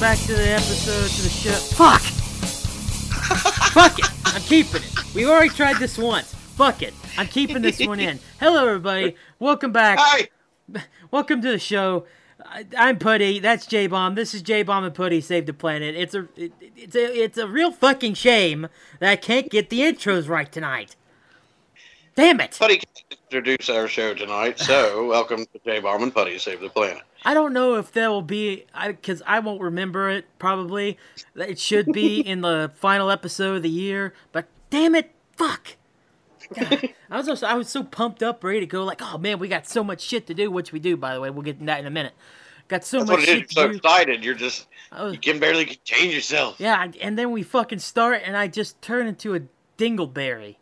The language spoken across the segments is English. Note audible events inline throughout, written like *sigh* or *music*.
Welcome back to the episode to the show. Fuck! *laughs* Fuck it! I'm keeping it. We've already tried this once. Fuck it. I'm keeping this one in. *laughs* Hello, everybody. Welcome back. Hi. Welcome to the show. I, I'm Putty. That's J Bomb. This is J Bomb and Putty Save the Planet. It's a it, it's a it's a real fucking shame that I can't get the intros right tonight. Damn it! Putty can't introduce our show tonight, so *laughs* welcome to J Bomb and Putty Save the Planet. I don't know if that will be because I, won't remember it. Probably it should be *laughs* in the final episode of the year. But damn it, fuck! God, *laughs* I was also, I was so pumped up, ready to go. Like, oh man, we got so much shit to do. Which we do, by the way. We'll get that in a minute. Got so That's much what it is. You're so do. excited. You're just was- you can barely contain yourself. yeah, and then we fucking start, and I just turn into a dingleberry.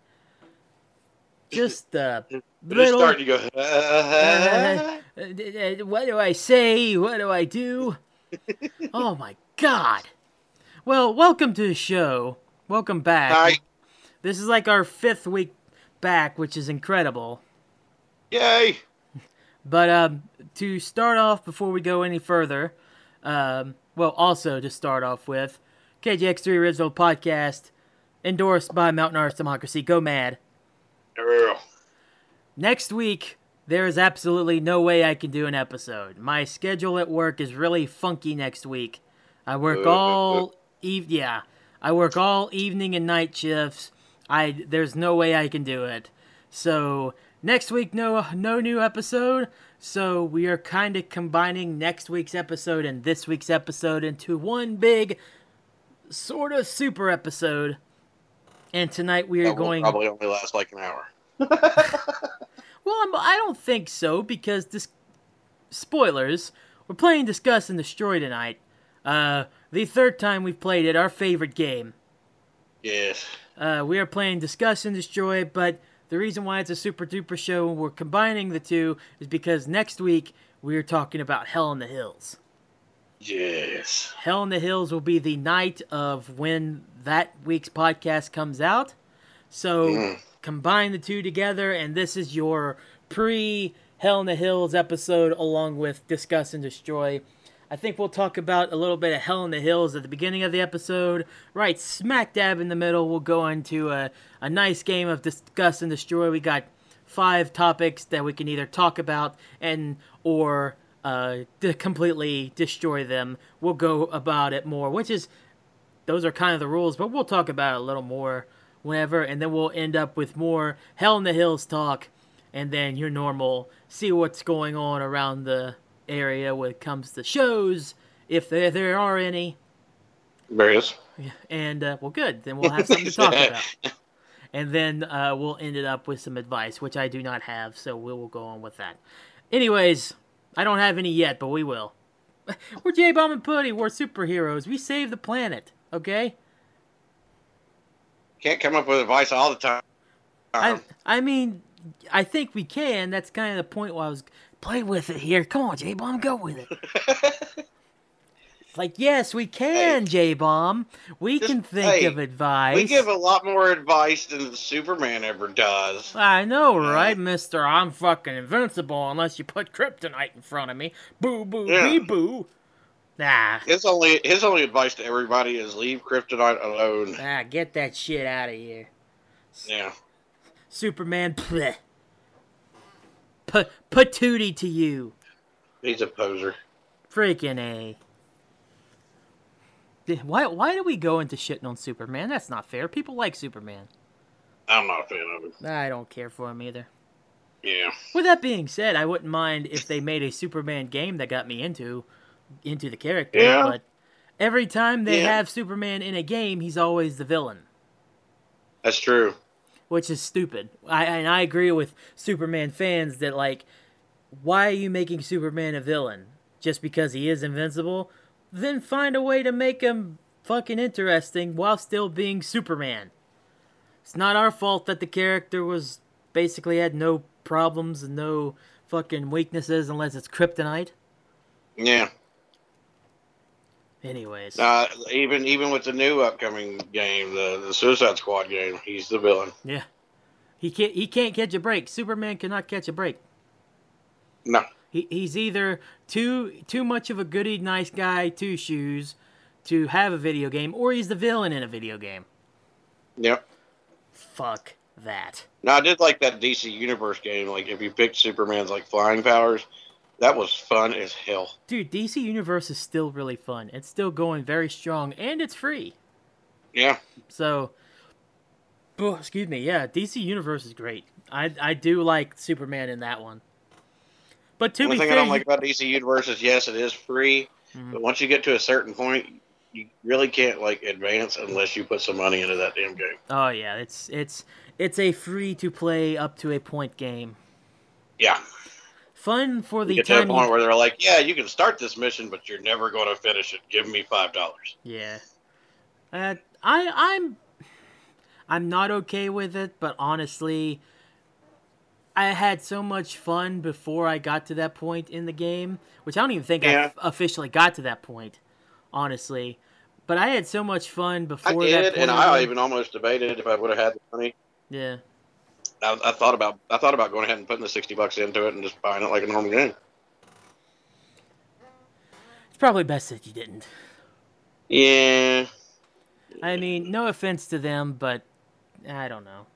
Just uh, You just little. start. You go. Uh, Uh, uh, what do I say? What do I do? *laughs* oh my god. Well, welcome to the show. Welcome back. Hi. This is like our fifth week back, which is incredible. Yay! But um, to start off, before we go any further, um, well, also to start off with, KGX3 Original Podcast, endorsed by Mountain Arts Democracy. Go mad. Next week, there is absolutely no way I can do an episode. My schedule at work is really funky next week. I work uh, uh, uh. all eve yeah, I work all evening and night shifts. I there's no way I can do it. So, next week no no new episode. So, we are kind of combining next week's episode and this week's episode into one big sort of super episode. And tonight we are going probably only last like an hour. *laughs* Well, I'm, I don't think so because this spoilers. We're playing Discuss and Destroy tonight. Uh, the third time we've played it, our favorite game. Yes. Uh, we are playing Discuss and Destroy, but the reason why it's a super duper show and we're combining the two is because next week we are talking about Hell in the Hills. Yes. Hell in the Hills will be the night of when that week's podcast comes out. So Mm. combine the two together, and this is your pre Hell in the Hills episode along with Discuss and Destroy. I think we'll talk about a little bit of Hell in the Hills at the beginning of the episode. Right smack dab in the middle, we'll go into a, a nice game of Discuss and Destroy. We got five topics that we can either talk about and or uh, to completely destroy them. We'll go about it more, which is those are kind of the rules, but we'll talk about it a little more whenever, and then we'll end up with more Hell in the Hills talk, and then your normal see what's going on around the area when it comes to shows, if there there are any, There is. and uh, well, good. Then we'll have something to talk about, *laughs* and then uh, we'll end it up with some advice, which I do not have, so we will go on with that. Anyways, I don't have any yet, but we will. *laughs* We're J Bomb and Putty. We're superheroes. We save the planet. Okay. Can't come up with advice all the time. I I mean, I think we can. That's kind of the point why I was play with it here. Come on, J Bomb, go with it. *laughs* Like yes, we can, J Bomb. We Just- can think hey, of advice. we give a lot more advice than Superman ever does. I know, right, Mister? I'm fucking invincible unless you put kryptonite in front of me. Boo, boo, Yeah. bee, boo. Nah, His only his only advice to everybody is leave kryptonite alone. ah, get that shit out of here. Yeah. Superman, bleh. Put patootie to you. He's a poser. Freaking A. Why, why do we go into shitting on Superman? That's not fair. People like Superman. I'm not a fan of him. I don't care for him either. Yeah. With that being said, I wouldn't mind if they made a Superman game that got me into into the character. Yeah. But every time they Yeah. have Superman in a game, he's always the villain, That's true. which is stupid. I and I agree with Superman fans that like, why are you making Superman a villain just because he is invincible? Then find a way to make him fucking interesting while still being Superman. It's not our fault that the character was basically had no problems and no fucking weaknesses unless it's kryptonite. Yeah. Anyways, Uh, even even with the new upcoming game, the, the Suicide Squad game, he's the villain. yeah, he can't he can't catch a break. Superman cannot catch a break. No. He, he's either too too much of a goody nice guy, two shoes, to have a video game, or he's the villain in a video game. Yep. Fuck that. Now I did like that DC Universe game. Like if you picked Superman's like flying powers, that was fun as hell. Dude, DC Universe is still really fun. It's still going very strong, and it's free. Yeah. So, oh, excuse me. Yeah, DC Universe is great. I I do like Superman in that one. But to One be thing fair, I don't like about DC Universe is yes, it is free, Mhm. but once you get to a certain point, you really can't like advance unless you put some money into that damn game. oh yeah, it's it's it's a free to play up to a point game. Yeah. Fun for the You get to a point You, where they're like, "Yeah, you can start this mission, but you're never going to finish it. Give me five dollars." yeah. Uh, I I'm I'm not okay with it, but honestly, I had so much fun before I got to that point in the game, which I don't even think Yeah. I officially got to that point, honestly. But I had so much fun I before that did, and I even almost debated if I would have had the money. yeah. I, I thought about I thought about going ahead and putting the sixty bucks into it and just buying it like a normal game. It's probably best that you didn't. Yeah, I mean, no offense to them, but I don't know.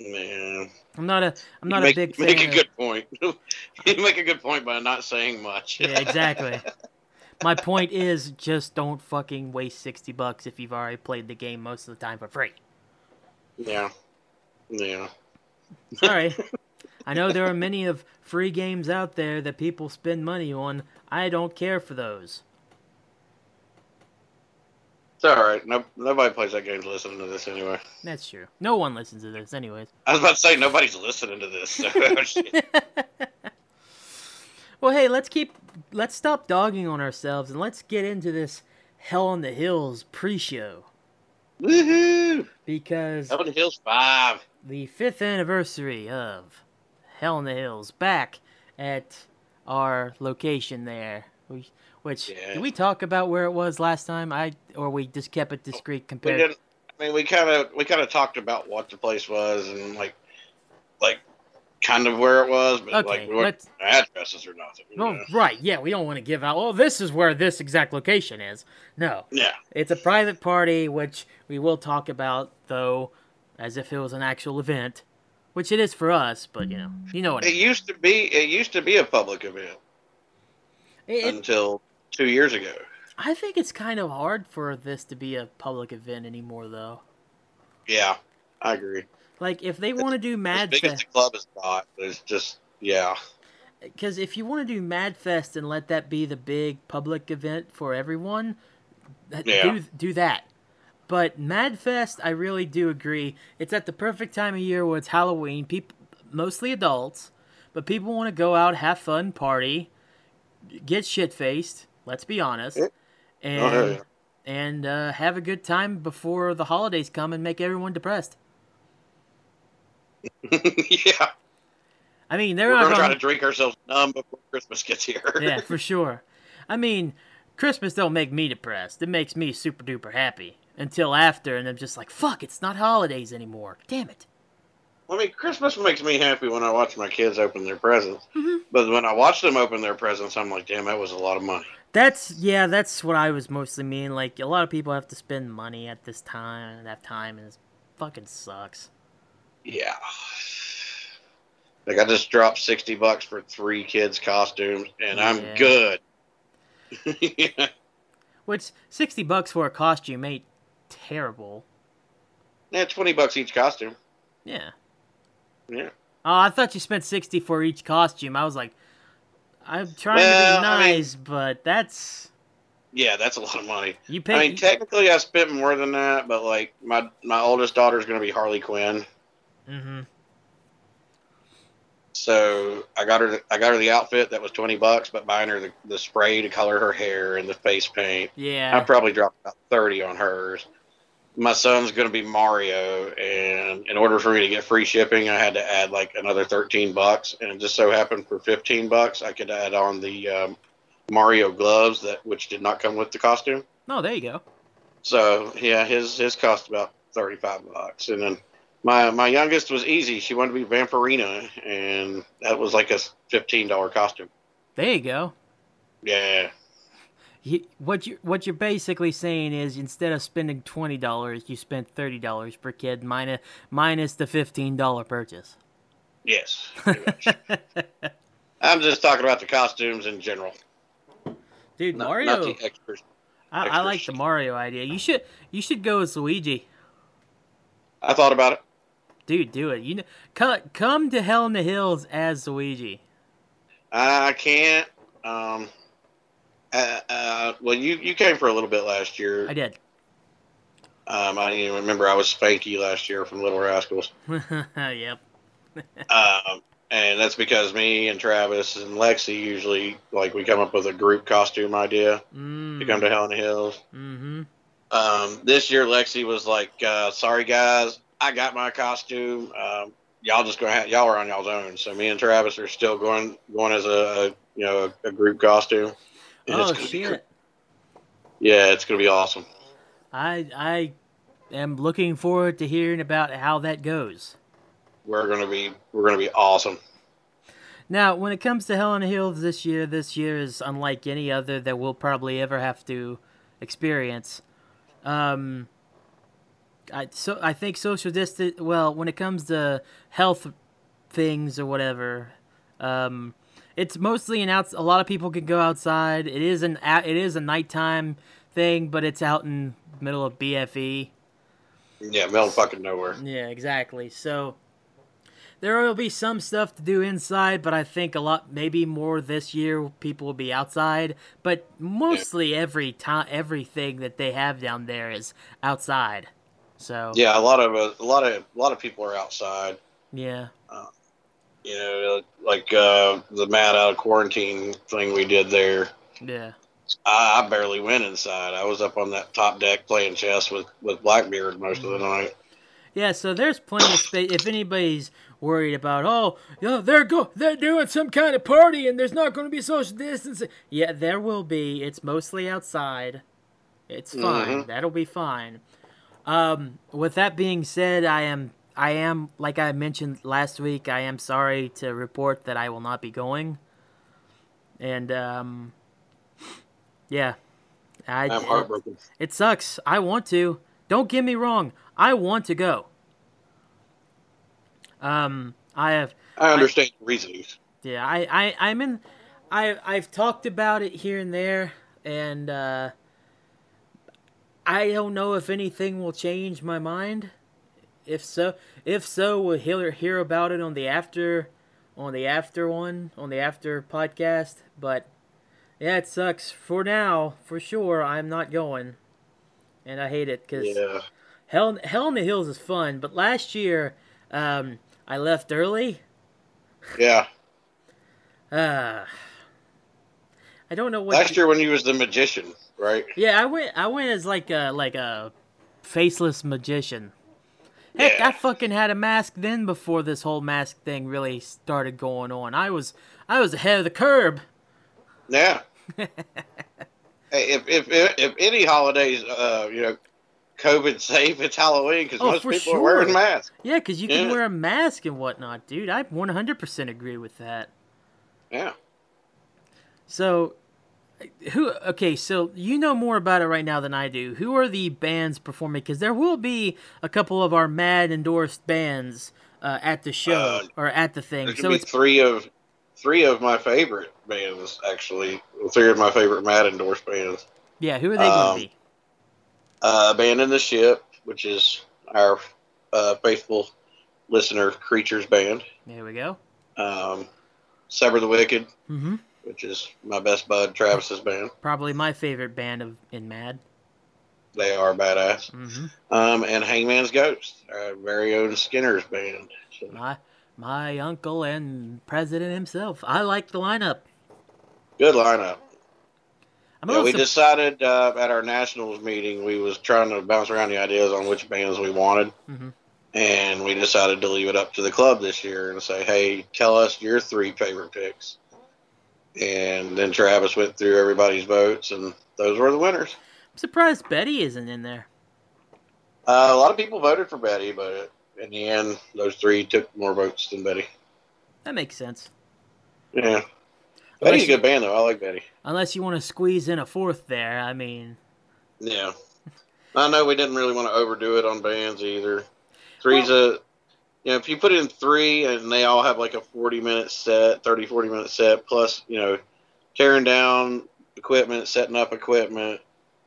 Man. I'm not a I'm not make, a big fan. make a of- good point. *laughs* you make a good point by not saying much. Yeah, exactly. *laughs* My point is just don't fucking waste 60 bucks if you've already played the game most of the time for free. yeah, yeah. Sorry. *laughs* I know there are many of free games out there that people spend money on. I don't care for those. It's all right. No, nobody plays that game listening to this anyway. That's true. No one listens to this anyways. I was about to say nobody's listening to this. So *laughs* oh, *laughs* well, hey, let's keep let's stop dogging on ourselves and let's get into this Hell on the Hills pre-show Woohoo! because Up in the Hills Five. the fifth anniversary of Hell on the Hills back at our location there. We, which Yeah. did we talk about where it was last time? I or we just kept it discreet We compared. didn't. I mean, we kind of we kind of talked about what the place was and like like kind of where it was, but Okay, like we weren't addresses or nothing. No, know? right, yeah, we don't want to give out. Well, this is where this exact location is. No, Yeah. it's a private party, which we will talk about though, as if it was an actual event, which it is for us. But you know, you know what I It mean. used to be. It used to be a public event it- until two years ago. I think it's kind of hard for this to be a public event anymore, though. Yeah, I agree. Like, if they want to do as Mad big as the club is not, there's just yeah. because if you want to do Mad Fest and let that be the big public event for everyone, Yeah. do do that. But Mad Fest, I really do agree. It's at the perfect time of year where it's Halloween. People, mostly adults, but people want to go out, have fun, party, get shit faced. Let's be honest, and Oh, yeah. and uh, have a good time before the holidays come and make everyone depressed. *laughs* yeah, I mean, they're we're not gonna try gonna, drink ourselves numb before Christmas gets here. *laughs* yeah, for *laughs* sure. I mean, Christmas don't make me depressed. It makes me super duper happy until after, and I'm just like, fuck, it's not holidays anymore. Damn it. I mean, Christmas makes me happy when I watch my kids open their presents. Mhm. But when I watch them open their presents, I'm like, damn, that was a lot of money. That's yeah, that's what I was mostly mean. Like a lot of people have to spend money at this time and have time, and it fucking sucks. Yeah. Like I just dropped sixty bucks for three kids' costumes, and Yeah. I'm good. yeah. *laughs* Which sixty bucks for a costume ain't terrible. yeah, twenty bucks each costume. Yeah. Yeah. Oh, I thought you spent sixty for each costume. I was like, I'm trying Well, to be I mean- nice, but that's Yeah, that's a lot of money. you pay. I mean, technically, I spent more than that, but like my my oldest daughter's going to be Harley Quinn, mm-hmm. so I got her the, I got her the outfit that was twenty bucks, but buying her the, the spray to color her hair and the face paint, Yeah, I probably dropped about thirty on hers. My son's going to be Mario, and in order for me to get free shipping, I had to add like another thirteen bucks, and it just so happened for fifteen bucks, I could add on the um, Mario gloves that which did not come with the costume. Oh, there you go. So yeah, his his cost about thirty five bucks, and then my my youngest was easy. She wanted to be Vampirina, and that was like a fifteen dollar costume. There you go. Yeah. What you what you're basically saying is instead of spending twenty dollars, you spent thirty dollars per kid minus minus the fifteen dollar purchase. Yes. *laughs* I'm just talking about the costumes in general. Dude, Not, Mario. not the extras. I, I like the. Mario idea. You should you should go as Luigi. I thought about it. Dude, do it. You know, come, come to Hell in the Hills as Luigi. I can't. Um. Uh, uh, well, you you came for a little bit last year. I did. Um, I even remember I was Spanky last year from Little Rascals. *laughs* yep. *laughs* Um, and that's because me and Travis and Lexi usually like we come up with a group costume idea Mm. to come to Hell in the Hills. Mm-hmm. Um, this year Lexi was like, uh, "Sorry guys, I got my costume. Um, y'all just gonna have, y'all are on y'all's own." So me and Travis are still going going as a, a you know a, a group costume. And Oh it's gonna be- yeah, it's gonna be awesome. I I am looking forward to hearing about how that goes. We're gonna be we're gonna be awesome. Now, when it comes to Hell in the Hills this year, this year is unlike any other that we'll probably ever have to experience. Um, I so I think social distance. Well, when it comes to health things or whatever, um, it's mostly an out. A lot of people can go outside. It is an a- it is a nighttime thing, but it's out in the middle of BFE. Yeah, middle of fucking nowhere. Yeah, exactly. So there will be some stuff to do inside, but I think a lot, maybe more this year, people will be outside. But mostly every time, everything that they have down there is outside. So Yeah, a lot of uh, a lot of a lot of people are outside. yeah, You know, like uh, the Mad Out of Quarantine thing we did there. yeah. I, I barely went inside. I was up on that top deck playing chess with with Blackbeard most of the night. Yeah, so there's plenty of space. If anybody's worried about, oh, yeah, they're go, they're doing some kind of party and there's not going to be social distancing. Yeah, there will be. It's mostly outside. It's fine. Mhm. That'll be fine. Um, with that being said, I am, I am, like I mentioned last week, I am sorry to report that I will not be going. And um, yeah, I, I'm heartbroken. it sucks. I want to. Don't get me wrong. I want to go. Um, I have. I understand the reasons. Yeah, I, I, I'm in. I, I've talked about it here and there, and uh, I don't know if anything will change my mind. If so, if so, we'll hear hear about it on the after, on the after one, on the after podcast. But yeah, it sucks. For now, for sure, I'm not going, and I hate it because Yeah. Hell, Hell in the Hills is fun, but last year um, I left early. Yeah. Uh, *sighs* I don't know what. Last year when you was the magician, right? Yeah, I went. I went as like a like a faceless magician. Heck, Yeah. I fucking had a mask then before this whole mask thing really started going on. I was I was ahead of the curb. Yeah. *laughs* hey, if, if if if any holidays, uh, you know, COVID safe, it's Halloween because Oh, most people are wearing masks. Yeah, because you can wear a mask and whatnot, dude. I 100% agree with that. Yeah. So, who? Okay, so you know more about it right now than I do. Who are the bands performing? Because there will be a couple of our mad endorsed bands uh, at the show Uh, or at the thing. There's So be it's three of three of my favorite bands actually. Three of my favorite Mad endorsed bands. yeah, who are they going um, to be? Uh, Abandon the Ship, which is our uh, faithful listener Creatures band. There we go. Um, Sever the Wicked, hmm which is my best bud Travis's band. Probably my favorite band of in Mad. They are badass. hmm Um, and Hangman's Ghost, our very own Skinner's band. So, My my uncle and president himself. I like the lineup. good lineup. Yeah, we decided uh, at our nationals meeting we was trying to bounce around the ideas on which bands we wanted, Mhm. and we decided to leave it up to the club this year and say, "Hey, tell us your three favorite picks." And then Travis went through everybody's votes, and those were the winners. I'm surprised Betty isn't in there. Uh, a lot of people voted for Betty, but in the end, those three took more votes than Betty. That makes sense. Yeah, Betty's a good band though. I like Betty. Unless you want to squeeze in a fourth there. I mean, Yeah. I know we didn't really want to overdo it on bands either. Three's a, you know, if you put in three and they all have like a 40 minute set, 30, 40 minute set, plus, you know, tearing down equipment, setting up equipment,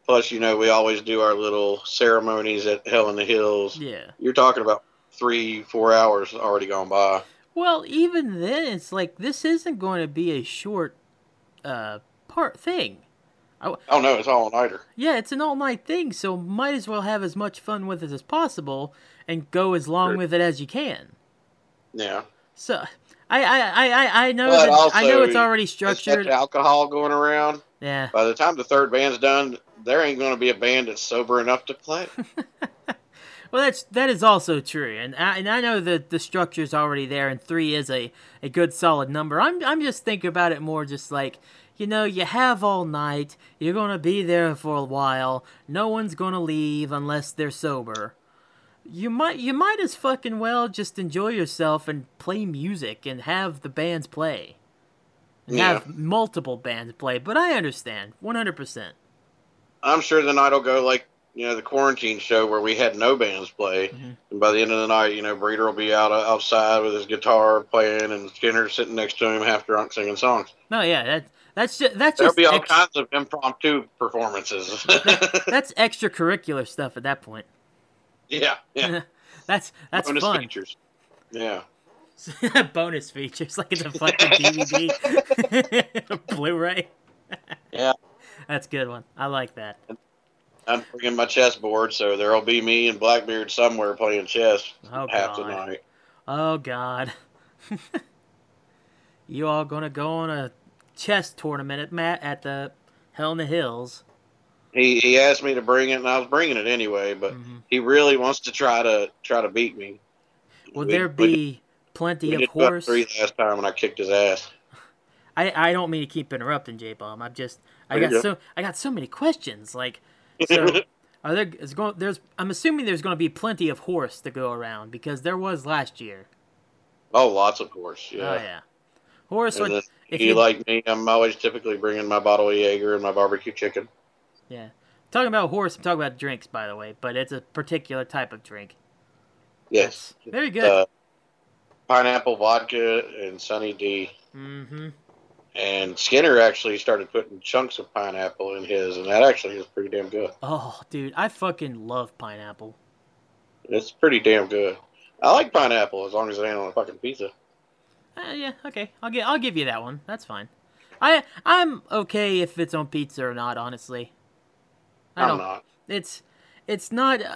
plus, you know, we always do our little ceremonies at Hell in the Hills. yeah. You're talking about three, four hours already gone by. Well, even then, it's like this isn't going to be a short uh, part thing. Oh no, it's all nighter. Yeah, it's an all night thing, so might as well have as much fun with it as possible and go as long Sure. with it as you can. Yeah. So, I I I I, know that I know it's already structured. alcohol going around. Yeah. By the time the third band's done, there ain't going to be a band that's sober enough to play. *laughs* Well, that's that is also true, and I, and I know that the structure's already there, and three is a, a good solid number. I'm I'm just thinking about it more, just like you know, you have all night. You're gonna be there for a while. No one's gonna leave unless they're sober. You might you might as fucking well just enjoy yourself and play music and have the bands play, and Yeah. have multiple bands play. But I understand, 100. percent I'm sure the night will go like you know the quarantine show where we had no bands play, Mhm. and by the end of the night, you know Breeder will be out outside with his guitar playing, and Skinner sitting next to him half drunk singing songs. No, yeah, that that's just that's There'll just be all ex- kinds of impromptu performances. *laughs* *laughs* that's extracurricular stuff at that point. Yeah, yeah. *laughs* that's that's Bonus fun. features. Yeah. *laughs* Bonus features like it's a fucking DVD, *laughs* Blu-ray. Yeah. that's a good one. I like that. I'm bringing my chess board, so there'll be me and Blackbeard somewhere playing chess Oh half the god. night. Oh god. you all gonna go on a chess tournament at Matt at the Hell in the Hills? He he asked me to bring it, and I was bringing it anyway. But Mhm. he really wants to try to try to beat me. Will We- there we be plenty We of horse? three last time, and I kicked his ass. *laughs* I I don't mean to keep interrupting J Bomb. I'm just I got go. so I got so many questions. Like *laughs* so are there is going there's I'm assuming there's going to be plenty of horse to go around because there was last year. oh, lots of horse. Yeah. Oh yeah. Horse would if you you like me, I'm always typically bringing my bottle of Jaeger and my barbecue chicken. Yeah. Talking about horse, I'm talking about drinks by the way, but it's a particular type of drink. Yes. That's very good. Uh, pineapple vodka and Sunny D. mm-hmm. And Skinner actually started putting chunks of pineapple in his, and that actually is pretty damn good. Oh, dude, I fucking love pineapple. It's pretty damn good. I like pineapple as long as it ain't on a fucking pizza. Uh, yeah, okay. I'll get I'll give you that one. That's fine. I I'm okay if it's on pizza or not, honestly. I don't not. it's it's not uh,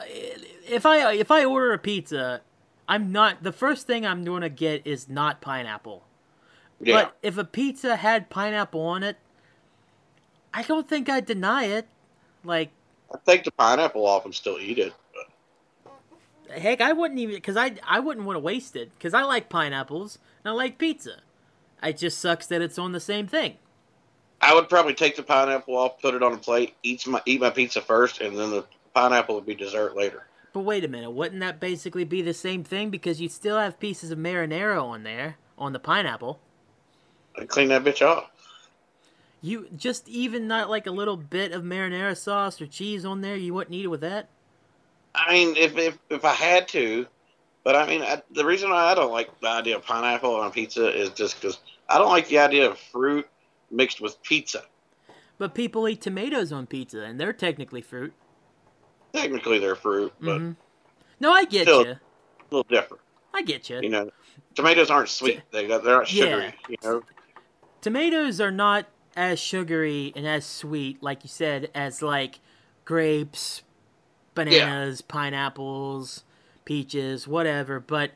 if I if I order a pizza, I'm not the first thing I'm going to get is not pineapple. Yeah. But if a pizza had pineapple on it, I don't think I'd deny it. Like I take the pineapple off and still eat it. heck, I wouldn't even cuz I I wouldn't want to waste it cuz I like pineapples and I like pizza. It just sucks that it's on the same thing. I would probably take the pineapple off, put it on a plate, eat my eat my pizza first, and then the pineapple would be dessert later. But wait a minute, wouldn't that basically be the same thing because you'd still have pieces of marinara on there on the pineapple? I clean that bitch off. You just even not like a little bit of marinara sauce or cheese on there, you wouldn't eat it with that? I mean, if if, if I had to, but I mean, I, the reason why I don't like the idea of pineapple on pizza is just because I don't like the idea of fruit mixed with pizza. But people eat tomatoes on pizza and they're technically fruit. Technically, they're fruit, but hmm No, I get you. a little different. I get you. You know, tomatoes aren't sweet. They they're not sugary. Yeah. sugary. You know, Tomatoes are not as sugary and as sweet, like you said, as like grapes, bananas, pineapples, peaches, whatever. But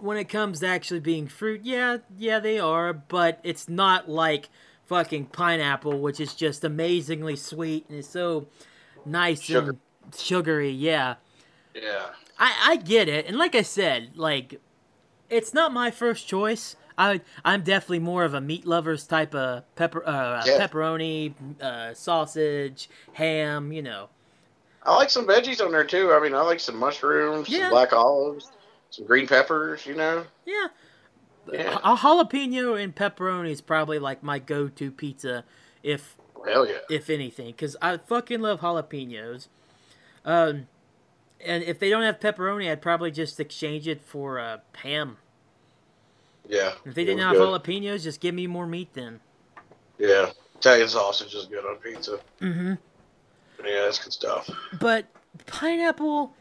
when it comes to actually being fruit, yeah, yeah, they are. But it's not like fucking pineapple, which is just amazingly sweet and is so nice Sugar. and sugary. Yeah. yeah. I, I get it, and like I said, like it's not my first choice. I I'm definitely more of a meat lovers type of pepper uh, Yeah. pepperoni, uh, sausage, ham. You know, I like some veggies on there too. I mean, I like some mushrooms, Yeah. some black olives, some green peppers. You know, yeah. Yeah. A jalapeno and pepperoni is probably like my go-to pizza, if Hell yeah. if anything, because I fucking love jalapenos. Um, and if they don't have pepperoni, I'd probably just exchange it for uh, ham. Yeah. If they didn't have good. jalapenos, just give me more meat then. Yeah. Italian sausage is good on pizza. Mm-hmm. Yeah, that's good stuff. But pineapple,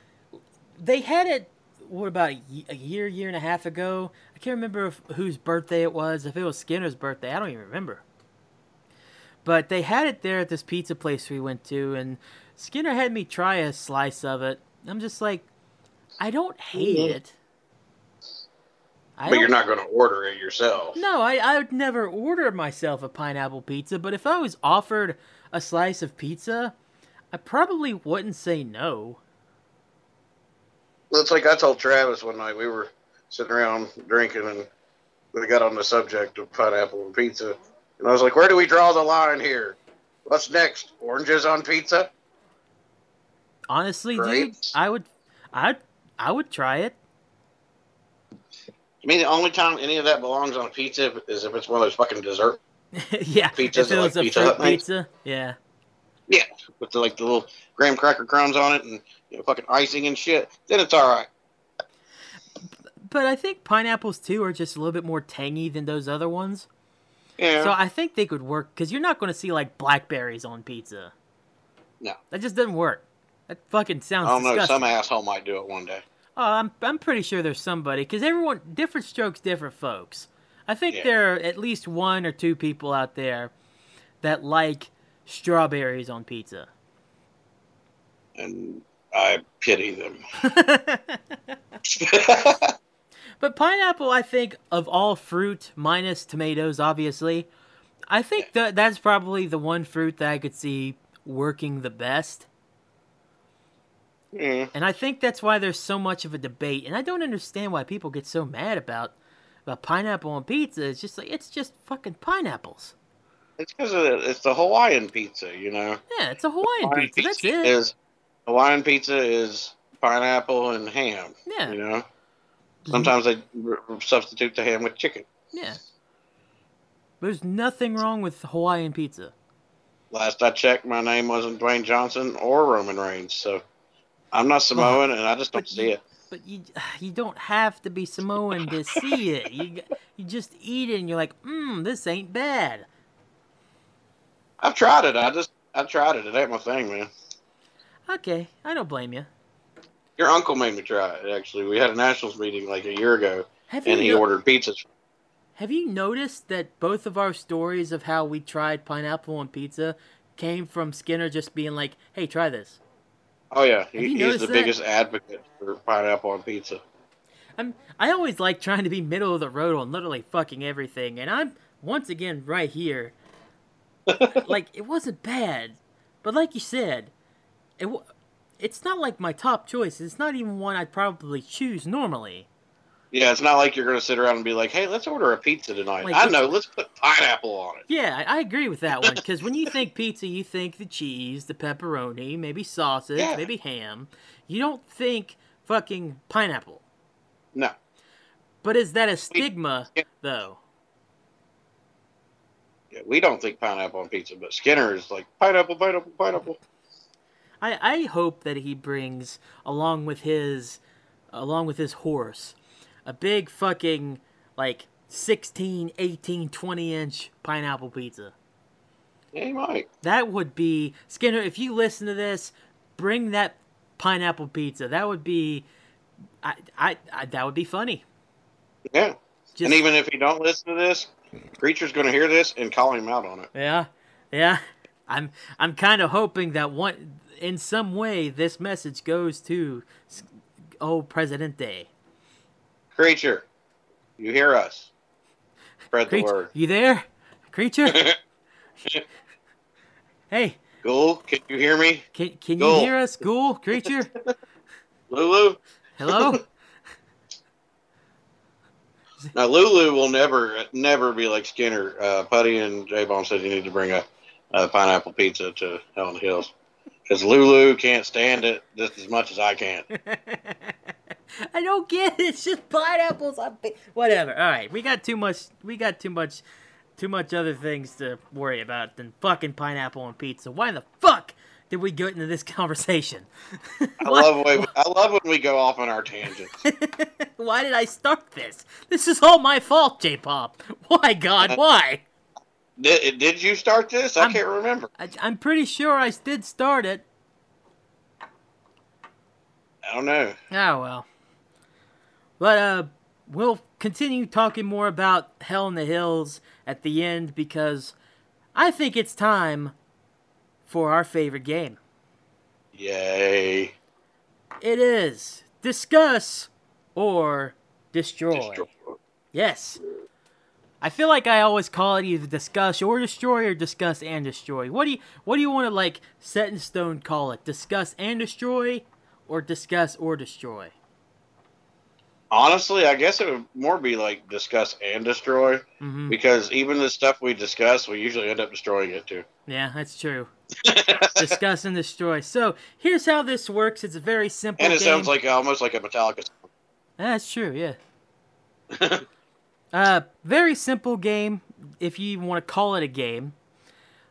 they had it. What about a year, year and a half ago? I can't remember if, whose birthday it was. If it was Skinner's birthday, I don't even remember. But they had it there at this pizza place we went to, and Skinner had me try a slice of it. I'm just like, I don't hate Mhm. it. I but you're don't- not going to order it yourself. No, I, I would never order myself a pineapple pizza, but if I was offered a slice of pizza, I probably wouldn't say no. It's like I told Travis one night. We were sitting around drinking, and we got on the subject of pineapple and pizza. And I was like, "Where do we draw the line here? What's next? Oranges on pizza?" Honestly, dude, I would, I, I would try it. I mean, the only time any of that belongs on a pizza is if it's one of those fucking dessert *laughs* yeah, Pizzas if it was like a Pizza fruit pizza, yeah. With the like the little graham cracker crumbs on it and you know, fucking icing and shit. Then it's all right. But I think pineapples too are just a little bit more tangy than those other ones. Yeah. So I think they could work because you're not going to see like blackberries on pizza. No. that just doesn't work. That fucking sounds I don't know. Some asshole might do it one day. Oh, I'm I'm pretty sure there's somebody because everyone different strokes, different folks. I think Yeah. there are at least one or two people out there that like strawberries on pizza. And I pity them. *laughs* *laughs* but pineapple, I think of all fruit minus tomatoes, obviously, I think that that's probably the one fruit that I could see working the best. Mm. And I think that's why there's so much of a debate. And I don't understand why people get so mad about about pineapple on pizza. It's just like it's just fucking pineapples. It's because it's the Hawaiian pizza, you know. Yeah, it's a Hawaiian Hawaiian pizza. That's it. Is Hawaiian pizza is pineapple and ham. Yeah. You know. Mm-hmm. Sometimes they substitute the ham with chicken. Yeah. There's nothing wrong with Hawaiian pizza. Last I checked, my name wasn't Dwayne Johnson or Roman Reigns, so I'm not Samoan, and I just don't But see you- it. But you you don't have to be Samoan to see it. You you just eat it and you're like, mmm, this ain't bad. I've tried it. I just I tried it. It ain't my thing, man. Okay, I don't blame you. Your uncle made me try it. Actually, we had a nationals meeting like a year ago, Have you and he no- ordered pizzas. have you noticed that both of our stories of how we tried pineapple on pizza came from Skinner just being like, "Hey, try this." Oh yeah, he, he's the that? biggest advocate for pineapple on pizza. I'm I always like trying to be middle of the road on literally fucking everything, and I'm once again right here. Like it wasn't bad, but like you said, it wa- it's not like my top choice. It's not even one I'd probably choose normally. Yeah, it's not like you're gonna sit around and be like, "Hey, let's order a pizza tonight." Like, I know. Let's put pineapple on it. Yeah, I, I agree with that one *laughs* because when you think pizza, you think the cheese, the pepperoni, maybe sausage, Yeah. maybe ham. You don't think fucking pineapple. No, But is that a stigma Yeah. though? We don't think pineapple on pizza, but Skinner is like pineapple, pineapple, pineapple. I, I hope that he brings along with his along with his horse a big fucking like 16 18 20 inch pineapple pizza Yeah, he might. that would be skinner if you listen to this bring that pineapple pizza that would be i i, I that would be funny Yeah, just and even if you don't listen to this, Preacher's gonna hear this and call him out on it. yeah yeah i'm i'm kind of hoping that one in some way this message goes to oh presidente Creature, you hear us? Spread the word. you there? Creature? *laughs* hey, Ghoul, can you hear me? can, can you hear us, ghoul? Creature? *laughs* Lulu? Hello? *laughs* Now Lulu will never, never be like Skinner. Uh, Putty and J Bone said you need to bring a, a pineapple pizza to Hell in the Hills because Lulu can't stand it just as much as I can. *laughs* I don't get it. It's just pineapples on pi- whatever. All right, we got too much. We got too much, too much other things to worry about than fucking pineapple and pizza. Why the fuck did we get into this *laughs* conversation? I love when I love when we go off on our tangents. *laughs* Why did I start this? This is all my fault, J-pop. Why, God? Why? Did, did you start this? I I'm- can't remember. I, I'm pretty sure I did start it. I don't know. Oh well. But uh we'll continue talking more about Hell in the Hills at the end because I think it's time for our favorite game. Yay! It is discuss or destroy. Destroy. Yes. I feel like I always call it either discuss or destroy or discuss and destroy. What do you what do you want to like set in stone call it? Discuss and destroy or discuss or destroy? Honestly, I guess it would more be like discuss and destroy Mhm. because even the stuff we discuss, we usually end up destroying it too. Yeah, that's true. *laughs* Discuss and destroy. So here's how this works. It's a very simple and it game. sounds like almost like a Metallica. song. that's true. Yeah. *laughs* Uh, very simple game. If you even want to call it a game,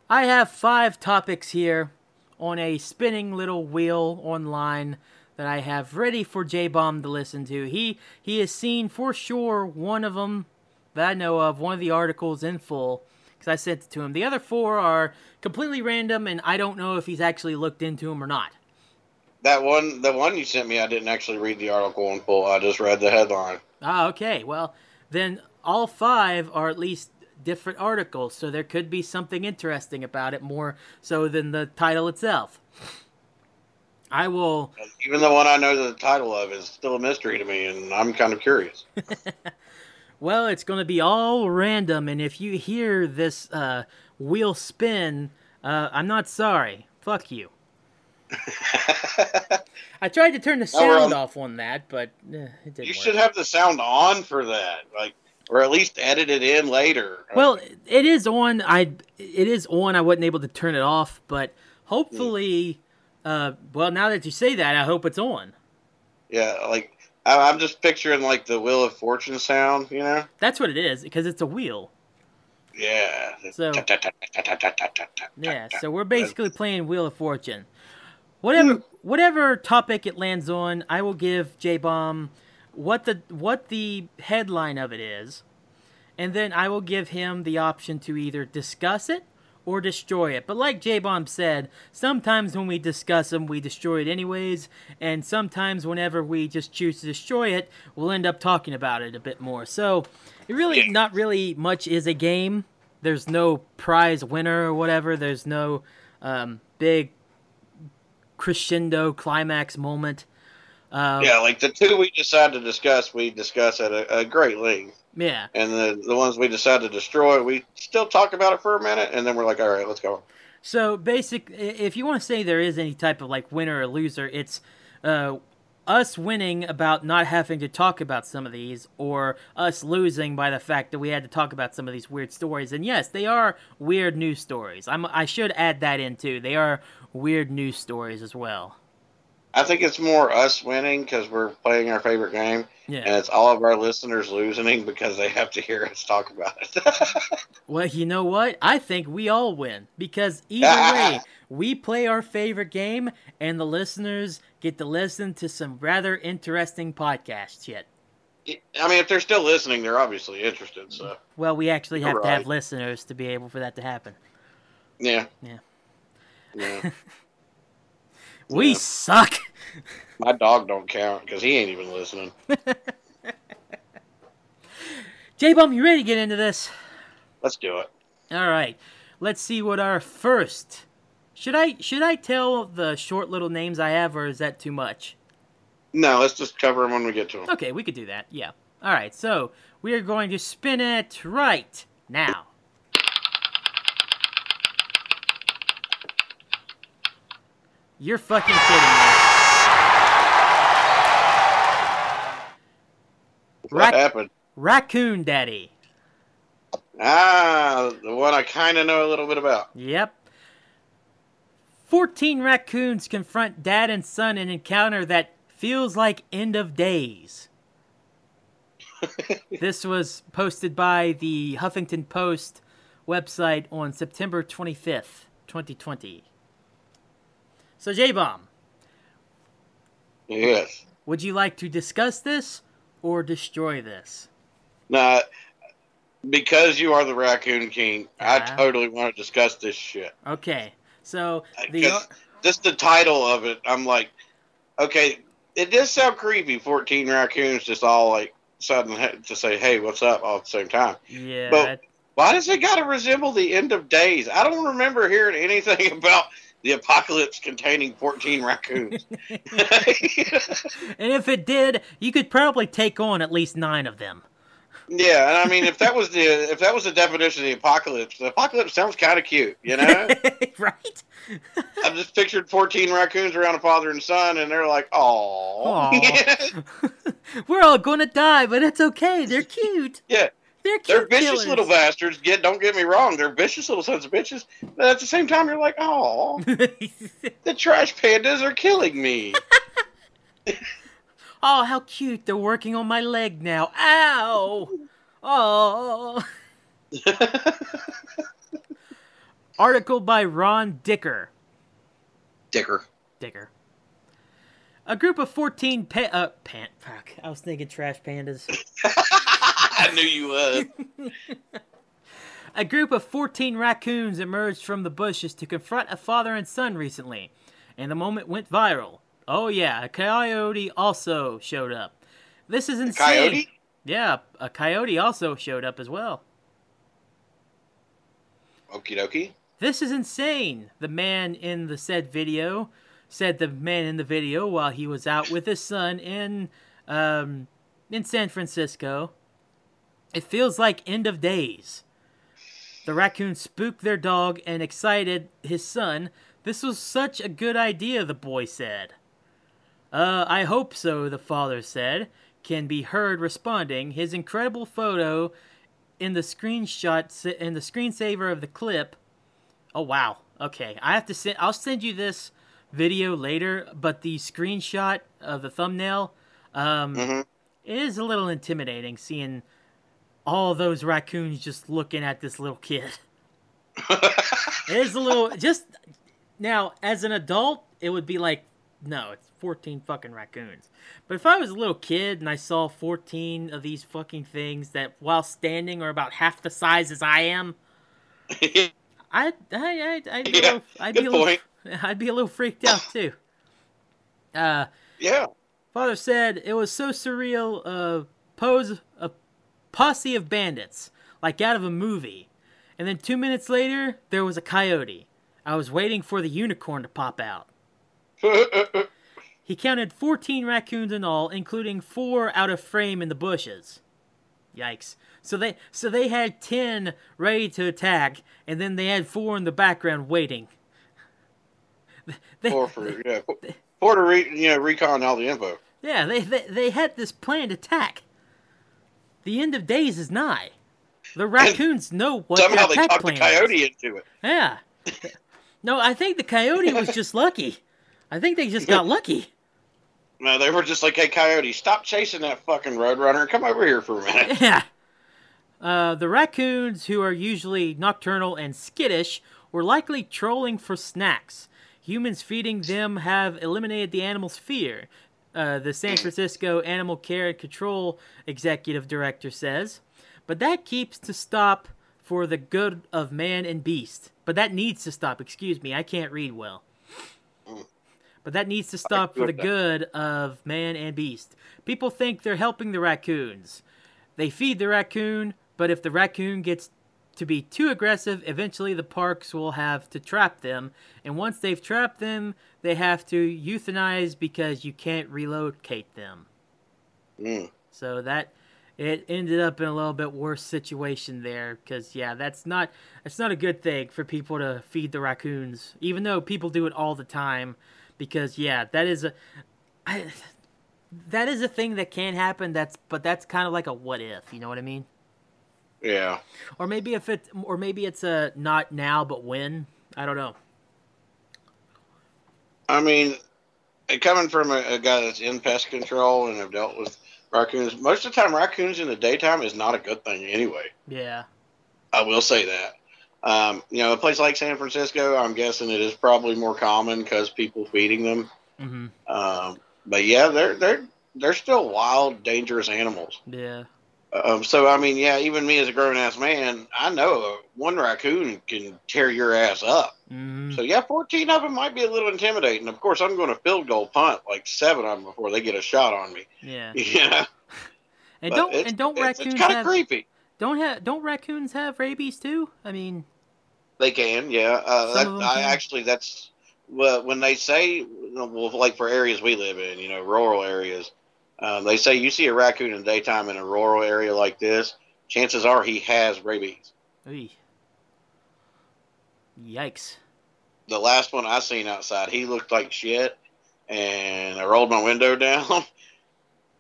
I have five topics here on a spinning little wheel online that I have ready for J Bomb to listen to. He he has seen for sure one of them that I know of, one of the articles in full because I sent it to him. The other four are completely random, and I don't know if he's actually looked into them or not. That one, the one you sent me, I didn't actually read the article in full. I just read the headline. Ah, okay. Well, then all five are at least different articles, so there could be something interesting about it more so than the title itself. I will. Even the one I know the title of is still a mystery to me, and I'm kind of curious. *laughs* Well, it's going to be all random, and if you hear this uh, wheel spin, uh, I'm not sorry. Fuck you. *laughs* I tried to turn the Oh, sound on- off on that, but eh, it didn't you work. should have the sound on for that, like, or at least edit it in later. Well, it is on. I it is on. I wasn't able to turn it off, but hopefully, uh, well, now that you say that, I hope it's on. yeah, like I, I'm just picturing like the Wheel of Fortune sound, you know? That's what it is because it's a wheel. Yeah. So yeah, so we're basically playing Wheel of Fortune. Whatever whatever topic it lands on, I will give J Bomb what the what the headline of it is, and then I will give him the option to either discuss it or destroy it. But like J Bomb said, sometimes when we discuss them, we destroy it anyways, and sometimes whenever we just choose to destroy it, we'll end up talking about it a bit more. So it really not really much is a game. There's no prize winner or whatever. There's no um, big crescendo climax moment. Um, Yeah, like the two we decide to discuss, we discuss at a, a great length. yeah. And the the ones we decide to destroy, we still talk about it for a minute, and then we're like, all right, let's go. So basic, if you want to say there is any type of like winner or loser, it's uh, us winning about not having to talk about some of these, or us losing by the fact that we had to talk about some of these weird stories. And yes, they are weird news stories. I'm, I should add that in too. They are weird news stories as well. I think it's more us winning because we're playing our favorite game, Yeah. and it's all of our listeners losing *laughs* because they have to hear us talk about it. *laughs* Well, you know what? I think we all win because either *laughs* way, we play our favorite game, and the listeners get to listen to some rather interesting podcast shit. I mean, if they're still listening, they're obviously interested. So Well, we actually have to have listeners to be able for that to happen. yeah, Yeah. yeah. We Yeah. suck. *laughs* My dog don't count because he ain't even listening. *laughs* J Bum, you ready to get into this? Let's do it. All right. Let's see what our first. Should I should I tell the short little names I have, or is that too much? No, let's just cover them when we get to them. Okay, we could do that. Yeah. All right. So we are going to spin it right now. You're fucking kidding me. What Rac- happened? Raccoon Daddy. Ah, the one I kind of know a little bit about. Yep. 14 raccoons confront dad and son and encounter that feels like end of days. *laughs* this was posted by the Huffington Post website on September 25th, 2020. So, J Bomb, Yes. would you like to discuss this or destroy this? Now, because you are the Raccoon King, I uh-huh. totally want to discuss this shit. Okay, so the just the title of it, I'm like, okay, it does sound creepy. 14 raccoons just all like sudden to say, hey, what's up all at the same time. yeah, but- Why does it got to resemble the end of days? I don't remember hearing anything *laughs* about the apocalypse containing 14 raccoons. *laughs* *laughs* and if it did, you could probably take on at least nine of them. yeah, and I mean, if that was the if that was the definition of the apocalypse, the apocalypse sounds kind of cute, you know. *laughs* right? I've just pictured 14 raccoons around a father and son, and they're like, "Oh, Aw. We're all gonna die, but it's okay. They're cute. Yeah. They're they're vicious killers. little bastards." Get don't get me wrong, they're vicious little sons of bitches. But at the same time, you're like, "Oh, *laughs* the trash pandas are killing me." *laughs* oh, how cute! They're working on my leg now. Ow! *laughs* Oh. Article by Ron Dicker. Dicker. Dicker. A group of 14 pa- uh, pant. fuck, I was thinking trash pandas. *laughs* I knew you would. A group of 14 raccoons emerged from the bushes to confront a father and son recently, and the moment went viral. Oh yeah, a coyote also showed up. This is insane. Coyote? Yeah, a coyote also showed up as well. Okie dokie. This is insane, the man in the said video said the man in the video while he was out with his son in um in San Francisco. It feels like end of days. The raccoon spooked their dog and excited his son. This was such a good idea, the boy said. Uh, I hope so, the father said, can be heard responding. His incredible photo in the screenshot in the screensaver of the clip. Oh wow. Okay, I have to send. I'll send you this video later, but the screenshot of the thumbnail, um, hmm it is a little intimidating seeing all those raccoons just looking at this little kid. *laughs* It is a little just now as an adult, it would be like no, it's 14 fucking raccoons. But if I was a little kid and I saw 14 of these fucking things that while standing are about half the size as I am, *laughs* I I I I'd be a little, I'd be a little. *laughs* I'd be a little freaked out too. Uh yeah. Father said it was so surreal. Uh, pose a posse of bandits, like out of a movie, and then two minutes later there was a coyote. I was waiting for the unicorn to pop out. *laughs* He counted 14 raccoons in all, including four out of frame in the bushes. Yikes! So they so they had 10 ready to attack, and then they had four in the background waiting. *laughs* They, Poor for yeah. Poor to re, you know recon all the info. Yeah, they, they they had this planned attack. The end of days is nigh. The raccoons know what Somehow their they talked the plan is. coyote into it. Yeah. No, I think the coyote was just lucky. I think they just got *laughs* lucky. No, they were just like, "Hey, coyote, stop chasing that fucking roadrunner. Come over here for a minute." *laughs* Yeah. Uh, the raccoons, who are usually nocturnal and skittish, were likely trolling for snacks. Humans feeding them have eliminated the animal's fear, uh, the San Francisco Animal Care and Control executive director says. But that keeps to stop for the good of man and beast. But that needs to stop. Excuse me, I can't read well. But that needs to stop for the good of man and beast. People think they're helping the raccoons. They feed the raccoon, but if the raccoon gets to be too aggressive, eventually the parks will have to trap them. And once they've trapped them, they have to euthanize because you can't relocate them. Mm. So that it ended up in a little bit worse situation there because yeah, that's not that's not a good thing for people to feed the raccoons, even though people do it all the time. Because yeah, that is a I, that is a thing that can happen. That's but that's kind of like a what if, you know what I mean? Yeah. Or maybe if it or maybe it's a not now but when. I don't know. I mean, coming from a, a guy that's in pest control and have dealt with raccoons, most of the time raccoons in the daytime is not a good thing anyway. Yeah. I will say that. Um, you know, a place like San Francisco, I'm guessing it is probably more common because people feeding them. hmm Um, but yeah, they're they're they're still wild, dangerous animals. Yeah. Um, so I mean, yeah, even me as a grown ass man, I know one raccoon can tear your ass up. hmm So yeah, 14 of them might be a little intimidating. Of course, I'm going to field goal punt like seven of them before they get a shot on me. Yeah. *laughs* Yeah, And but don't and don't it's, raccoons It's kind of creepy. don't have don't raccoons have rabies too? I mean, They can, yeah. Uh, that, them I actually that's well, when they say well, like for areas we live in, you know, rural areas, um, they say you see a raccoon in the daytime in a rural area like this, chances are he has rabies. oy. yikes. the last one I seen outside, he looked like shit, and I rolled my window *laughs* down,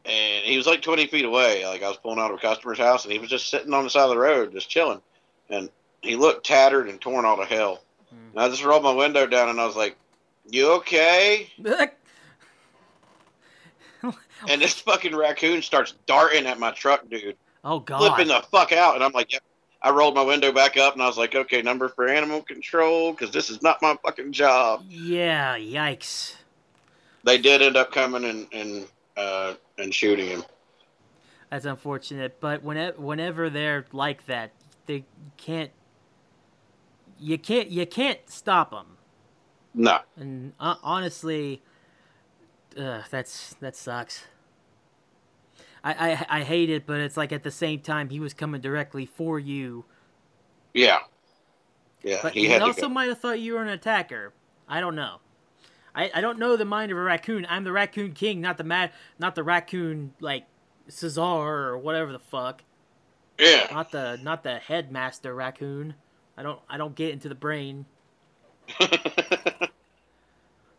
and he was like 20 feet away. Like I was pulling out of a customer's house, and he was just sitting on the side of the road, just chilling, and he looked tattered and torn all to hell. Mm. And I just rolled my window down, and I was like, "You okay?" *laughs* *laughs* And this fucking raccoon starts darting at my truck, dude, oh god. flipping the fuck out, and I'm like, yep. I rolled my window back up, and I was like, "Okay, number for animal control, because this is not my fucking job." yeah, yikes. they did end up coming and and uh, and shooting him. That's unfortunate, but whenever whenever they're like that, they can't. You can't you can't stop them, No, and uh, honestly, uh, that's that sucks. I, I I hate it, but it's like at the same time he was coming directly for you, yeah, yeah. but he he, had also might have thought you were an attacker. I don't know. I, I don't know the mind of a raccoon. I'm the raccoon king, not the mad, not the raccoon like Cesar or whatever the fuck. Yeah, not the not the headmaster raccoon. I don't I don't get into the brain. *laughs*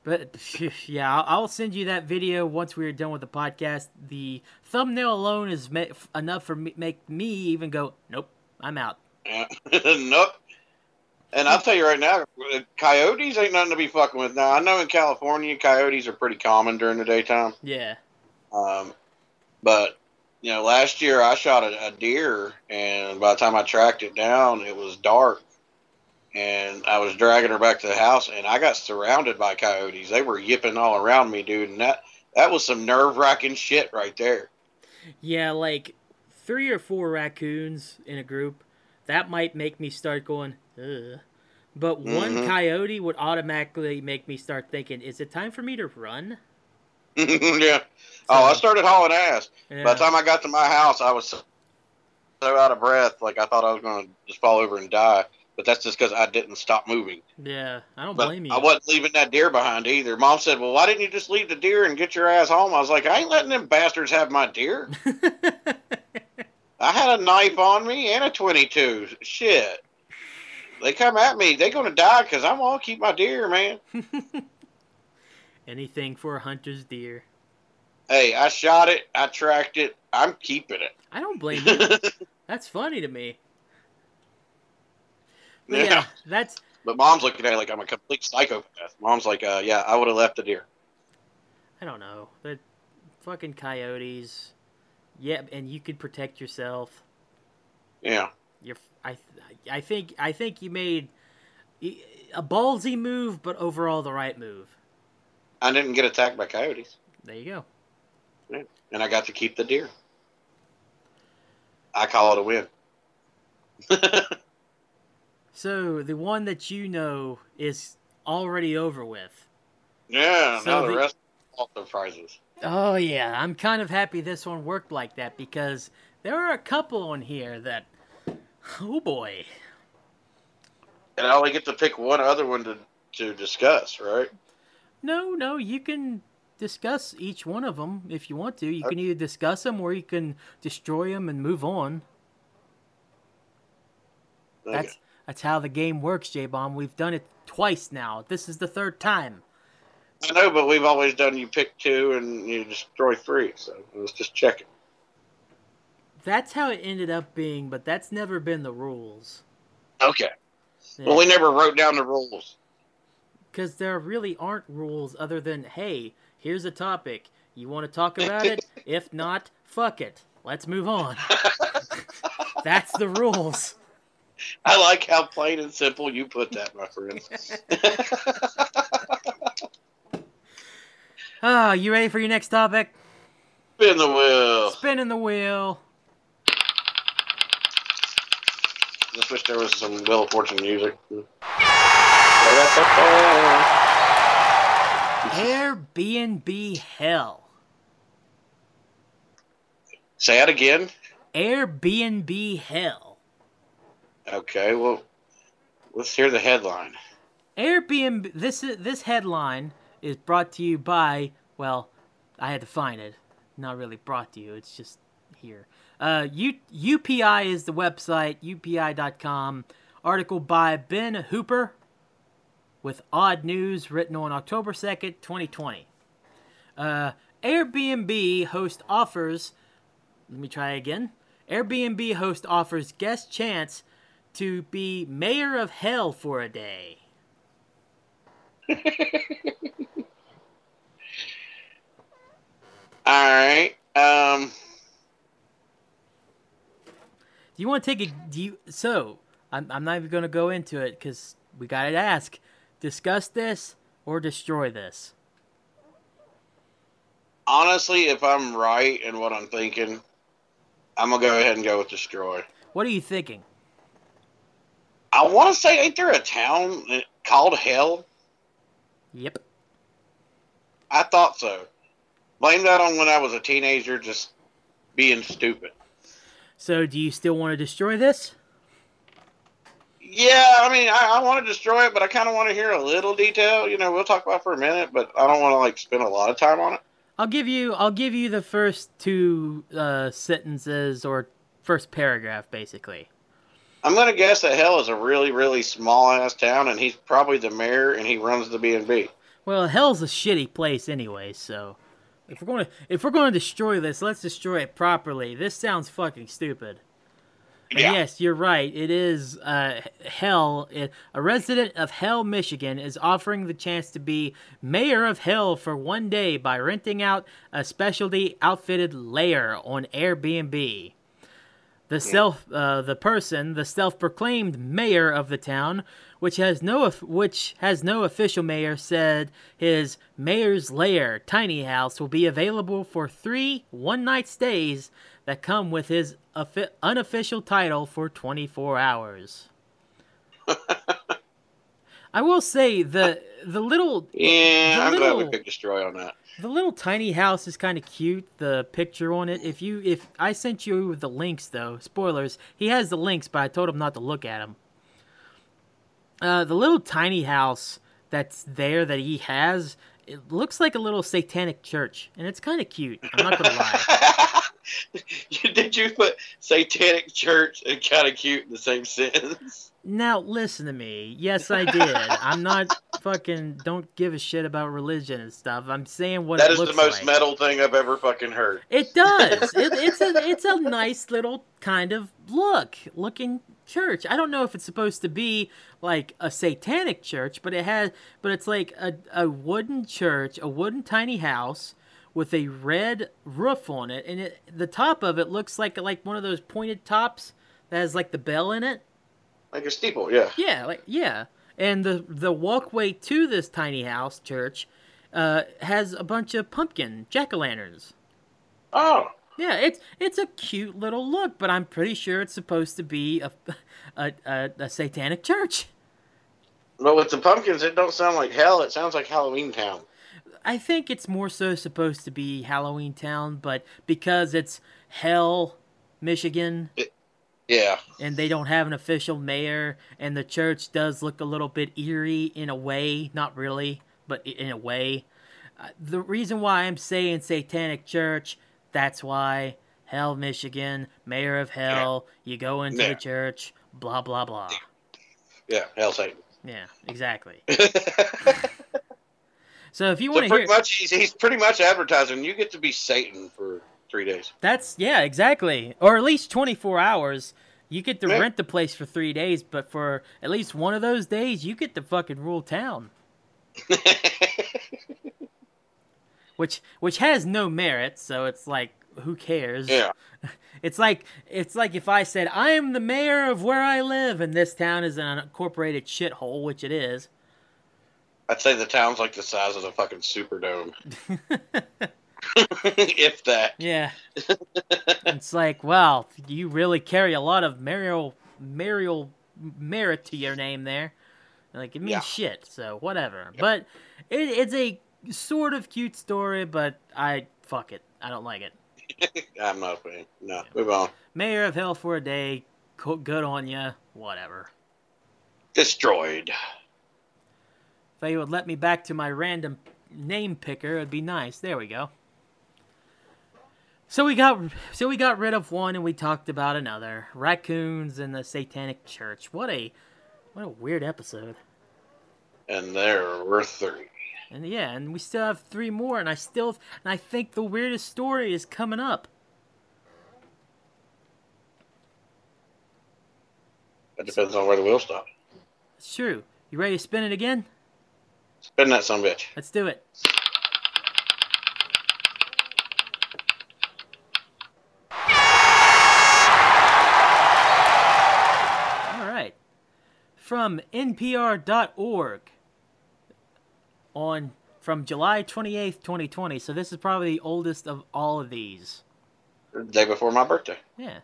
But *laughs* yeah, I'll, I'll send you that video once we're done with the podcast. The thumbnail alone is ma- enough for me make me even go, nope, I'm out. Yeah. *laughs* nope. And I'll tell you right now, coyotes ain't nothing to be fucking with. Now I know in California, coyotes are pretty common during the daytime. Yeah. Um, but you know, last year I shot a, a deer, and by the time I tracked it down, it was dark, and I was dragging her back to the house, and I got surrounded by coyotes. They were yipping all around me, dude, and that that was some nerve wracking shit right there. Yeah, like three or four raccoons in a group, that might make me start going, ugh. But one Mhm. coyote would automatically make me start thinking, is it time for me to run? *laughs* yeah. Oh, I started hauling ass. yeah. By the time I got to my house, I was so, so out of breath, like I thought I was going to just fall over and die. But that's just because I didn't stop moving. yeah, I don't But blame you. I wasn't leaving that deer behind either. Mom said, "Well, why didn't you just leave the deer and get your ass home?" I was like, "I ain't letting them bastards have my deer. *laughs* I had a knife on me and a 22. Shit, they come at me, they gonna die because I'm gonna keep my deer, man. *laughs* Anything for a hunter's deer. Hey, I shot it, I tracked it, I'm keeping it. I don't blame you. *laughs* That's funny to me. Yeah, Yeah. that's But mom's looking at it like I'm a complete psychopath. Mom's like, uh, "Yeah, I would have left the deer." I don't know. The fucking coyotes. Yeah, and you could protect yourself. Yeah. You're I I think I think you made a ballsy move, but overall the right move. I didn't get attacked by coyotes, There you go. and I got to keep the deer. I call it a win. *laughs* So the one that you know is already over with. yeah, So now the the- rest also prizes. Oh yeah, I'm kind of happy this one worked like that because there are a couple on here that oh boy. And I only get to pick one other one to, to discuss, right? No, no, you can discuss each one of them if you want to. You can either discuss them or you can destroy them and move on. Okay. That's that's how the game works, J Bomb. We've done it twice now. This is the third time. I know, but we've always done you pick two and you destroy three, so let's just check it. That's how it ended up being, but that's never been the rules. Okay. Well, we never wrote down the rules. Because there really aren't rules other than, hey, Here's a topic. You want to talk about it? *laughs* if not, fuck it. Let's move on. *laughs* That's the rules. I like how plain and simple you put that, my friend. *laughs* Ah, you ready for your next topic? Spin the wheel. Spinning the wheel. Just wish there was some Wheel of Fortune music. Airbnb hell. Say it again. Airbnb hell. Okay, well, let's hear the headline. Airbnb. This this headline is brought to you by. Well, I had to find it. Not really brought to you. It's just here. Uh, U, UPI is the website. UPI.com. Article by Ben Hooper with odd news written on October 2nd, 2020. Uh, Airbnb host offers. Let me try again. Airbnb host offers guest chance to be mayor of hell for a day. *laughs* All right. Um, Do you want to take a do you so I'm I'm not even going to go into it cuz we got to ask discuss this or destroy this. honestly, if I'm right in what I'm thinking, I'm gonna go ahead and go with destroy. What are you thinking? I want to say, ain't there a town called Hell? Yep. I thought so. Blame that on when I was a teenager, just being stupid. So do you still want to destroy this? Yeah, I mean, I, I want to destroy it, but I kind of want to hear a little detail. You know, we'll talk about it for a minute, but I don't want to like spend a lot of time on it. I'll give you I'll give you the first two uh, sentences or first paragraph basically. I'm gonna guess that Hell is a really, really small ass town, and he's probably the mayor, and he runs the B and B. Well, hell's a shitty place anyway, so if we're going to if we're going to destroy this, let's destroy it properly. This sounds fucking stupid. Yeah. yes, you're right. It is uh, Hell. It, a resident of Hell, Michigan, is offering the chance to be mayor of Hell for one day by renting out a specialty outfitted lair on Airbnb. The self, uh, the person, the self-proclaimed mayor of the town, which has no, which has no official mayor, said his mayor's lair tiny house will be available for three one-night stays that come with his unofficial title for 24 hours. *laughs* I will say the the little Yeah, The I'm glad we little- picked destroy on that. The little tiny house is kind of cute. The picture on it. If you if I sent you the links though, spoilers. He has the links, but I told him not to look at them. Uh, the little tiny house that's there that he has, it looks like a little satanic church, and it's kind of cute. I'm not gonna lie. *laughs* Did you put satanic church and kind of cute in the same sentence? Now listen to me. Yes, I did. I'm not *laughs* fucking. Don't give a shit about religion and stuff. I'm saying what That it is the most like. metal thing I've ever fucking heard. It does. *laughs* it, it's a it's a nice little kind of look looking church. I don't know if it's supposed to be like a satanic church, but it has but it's like a, a wooden church, a wooden tiny house with a red roof on it, and it, the top of it looks like like one of those pointed tops that has like the bell in it. Like a steeple, yeah. Yeah, like yeah. And the the walkway to this tiny house church uh, has a bunch of pumpkin jack o' lanterns. Oh, Yeah, it's it's a cute little look, but I'm pretty sure it's supposed to be a a, a, a satanic church. but with the pumpkins, it don't sound like hell. It sounds like Halloween Town. I think it's more so supposed to be Halloween Town, but because it's Hell, Michigan, Yeah. and they don't have an official mayor, and the church does look a little bit eerie in a way, not really, but in a way. Uh, the reason why I'm saying Satanic Church, that's why Hell, Michigan, Mayor of Hell, you go into Yeah. the church, blah blah blah. Yeah, hell Satan. Yeah, exactly. so *laughs* *laughs* So if you want to pretty hear, much, he's, he's pretty much advertising you get to be Satan for three days. that's yeah, exactly, or at least 24 hours. You get to Yeah. rent the place for three days, but for at least one of those days, you get to fucking rule town. *laughs* which which has no merit. So it's like, who cares? Yeah. *laughs* It's like it's like if I said I am the mayor of where I live, and this town is an unincorporated shithole, which it is. I'd say the town's like the size of the fucking Superdome. *laughs* *laughs* if that. Yeah. it's like, well, you really carry a lot of marial marial merit to your name there. Like it means Yeah. shit, so whatever. But it, it's a sort of cute story, but I fuck it. I don't like it. *laughs* I'm not a fan. No, move on. Mayor of Hell for a day, good on ya, whatever. Destroyed. If they would let me back to my random name picker, it'd be nice. There we go. So we got so we got rid of one and we talked about another. Raccoons and the Satanic Church. What a what a weird episode. And there were three. And yeah, and we still have three more and I still and I think the weirdest story is coming up. It depends on where the wheel stops. It's true. You ready to spin it again? Spin that some bitch. Let's do it. All right. From npr.org on from July 28th, 2020. So this is probably the oldest of all of these. The day before my birthday. Yeah.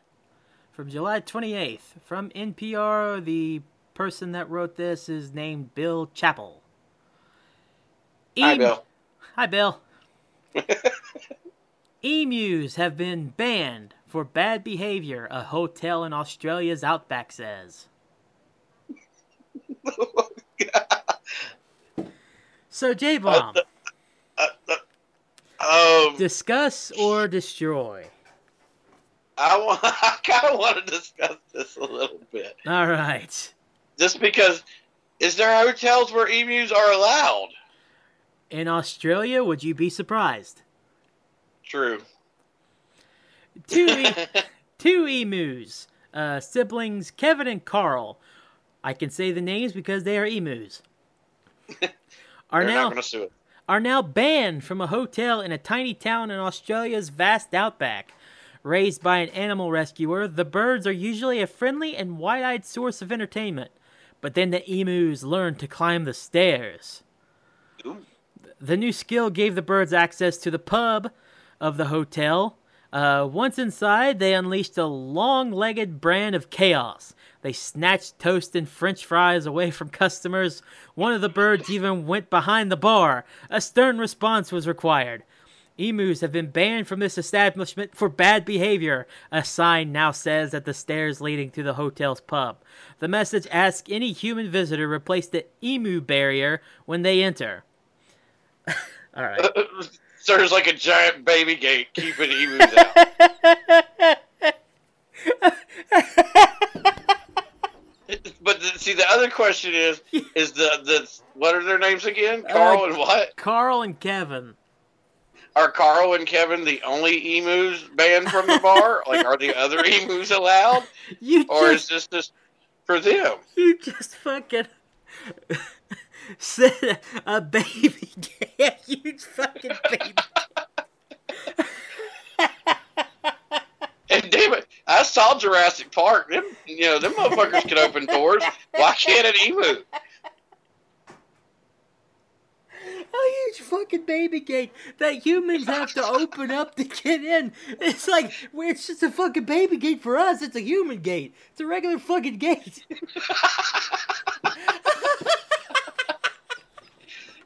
From July 28th. From NPR, the person that wrote this is named Bill Chappell. Hi, Em- Bill. Hi, Bill. *laughs* Emus have been banned for bad behavior, a hotel in Australia's outback says. *laughs* Oh So, J Bomb, Um, discuss or destroy? I want. *laughs* I kind of want to discuss this a little bit, All right. just because. Is there hotels where emus are allowed? In Australia, would you be surprised? True. Two, e- *laughs* two emus, uh, siblings Kevin and Carl. I can say the names because they are emus. *laughs* Are They're now not sue it. are now banned from a hotel in a tiny town in Australia's vast outback. Raised by an animal rescuer, the birds are usually a friendly and wide eyed source of entertainment. But then the emus learn to climb the stairs. Ooh. The new skill gave the birds access to the pub of the hotel. Uh, once inside, they unleashed a long legged brand of chaos. They snatched toast and french fries away from customers. One of the birds even went behind the bar. A stern response was required. Emus have been banned from this establishment for bad behavior, a sign now says at the stairs leading to the hotel's pub. The message asks any human visitor replace the emu barrier when they enter. *laughs* All right. *laughs* So there's like a giant baby gate keeping emus out. *laughs* But the, see, the other question is, is the the what are their names again? Uh, Carl and what? Carl and Kevin. Are Carl and Kevin the only emus banned from the bar? *laughs* like, are the other emus allowed, You or is this just for them? you just fucking said a baby *laughs* a huge fucking baby. And damn it, I saw Jurassic Park. Them, you know, them motherfuckers can open doors. Why can't an emu? A huge fucking baby gate that humans have to open up to get in. It's like it's just a fucking baby gate for us. It's a human gate. It's a regular fucking gate. *laughs*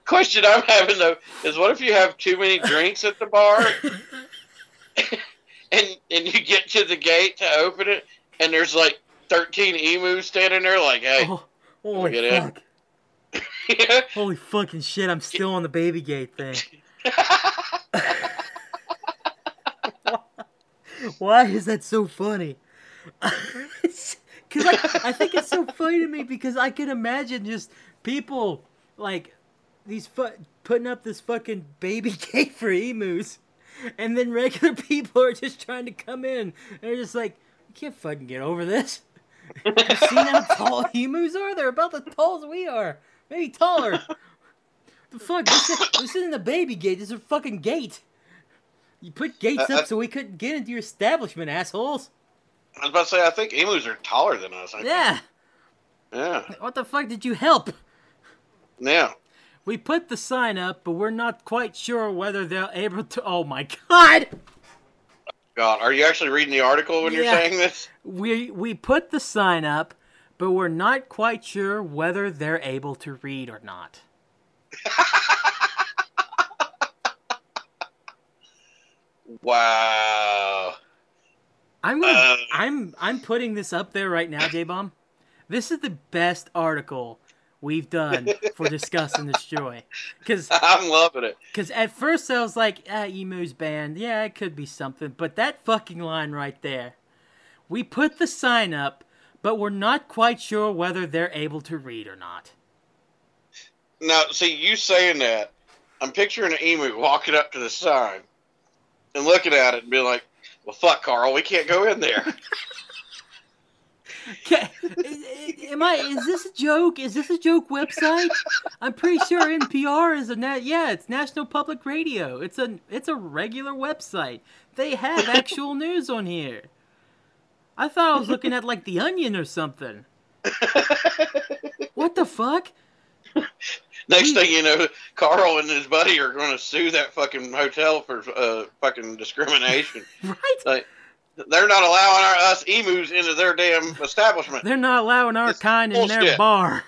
Question I'm having though is, what if you have too many drinks at the bar, *laughs* and and you get to the gate to open it, and there's like 13 emus standing there, like, hey, Oh, holy Get in. fuck! *laughs* Holy fucking shit! I'm still on the baby gate thing. *laughs* Why is that so funny? Because I, I think it's so funny to me because I can imagine just people like these fu- putting up this fucking baby *laughs* gate for emus, and then regular *laughs* people are just trying to come in. They're just like, you can't fucking get over this. you seen how *laughs* tall emus are? They're about as tall as we are, maybe taller. The fuck? This, is- this isn't a baby gate. This is a fucking gate. You put gates Uh, up uh, so we couldn't get into your establishment, assholes. I was about to say, I think emus are taller than us. I think. Yeah. Yeah. What the fuck did you help? Yeah. We put the sign up, but we're not quite sure whether they're able to. Oh my god! God, are you actually reading the article when you're saying this? We we put the sign up, but we're not quite sure whether they're able to read or not. *laughs* Wow. I'm gonna, Uh. I'm I'm putting this up there right now, J Bomb. This is the best article we've done for discuss and destroy. Because *laughs* I'm loving it. Because at first I was like, ah, Emu's band, Yeah, it could be something. But that fucking line right there. We put the sign up, but we're not quite sure whether they're able to read or not. Now, see, you saying that, I'm picturing an emu walking up to the sign and looking at it and being like, well, fuck, Carl, we can't go in there. *laughs* Am I? Is this a joke? Is this a joke website? I'm pretty sure NPR is a net. yeah. It's National Public Radio. It's a it's a regular website. They have actual news on here. I thought I was looking at like The Onion or something. What the fuck? Next thing you know, Carl and his buddy are going to sue that fucking hotel for uh, fucking discrimination. *laughs* Right? Like, they're not allowing our, us emus into their damn establishment. They're not allowing our It's kind in their bar.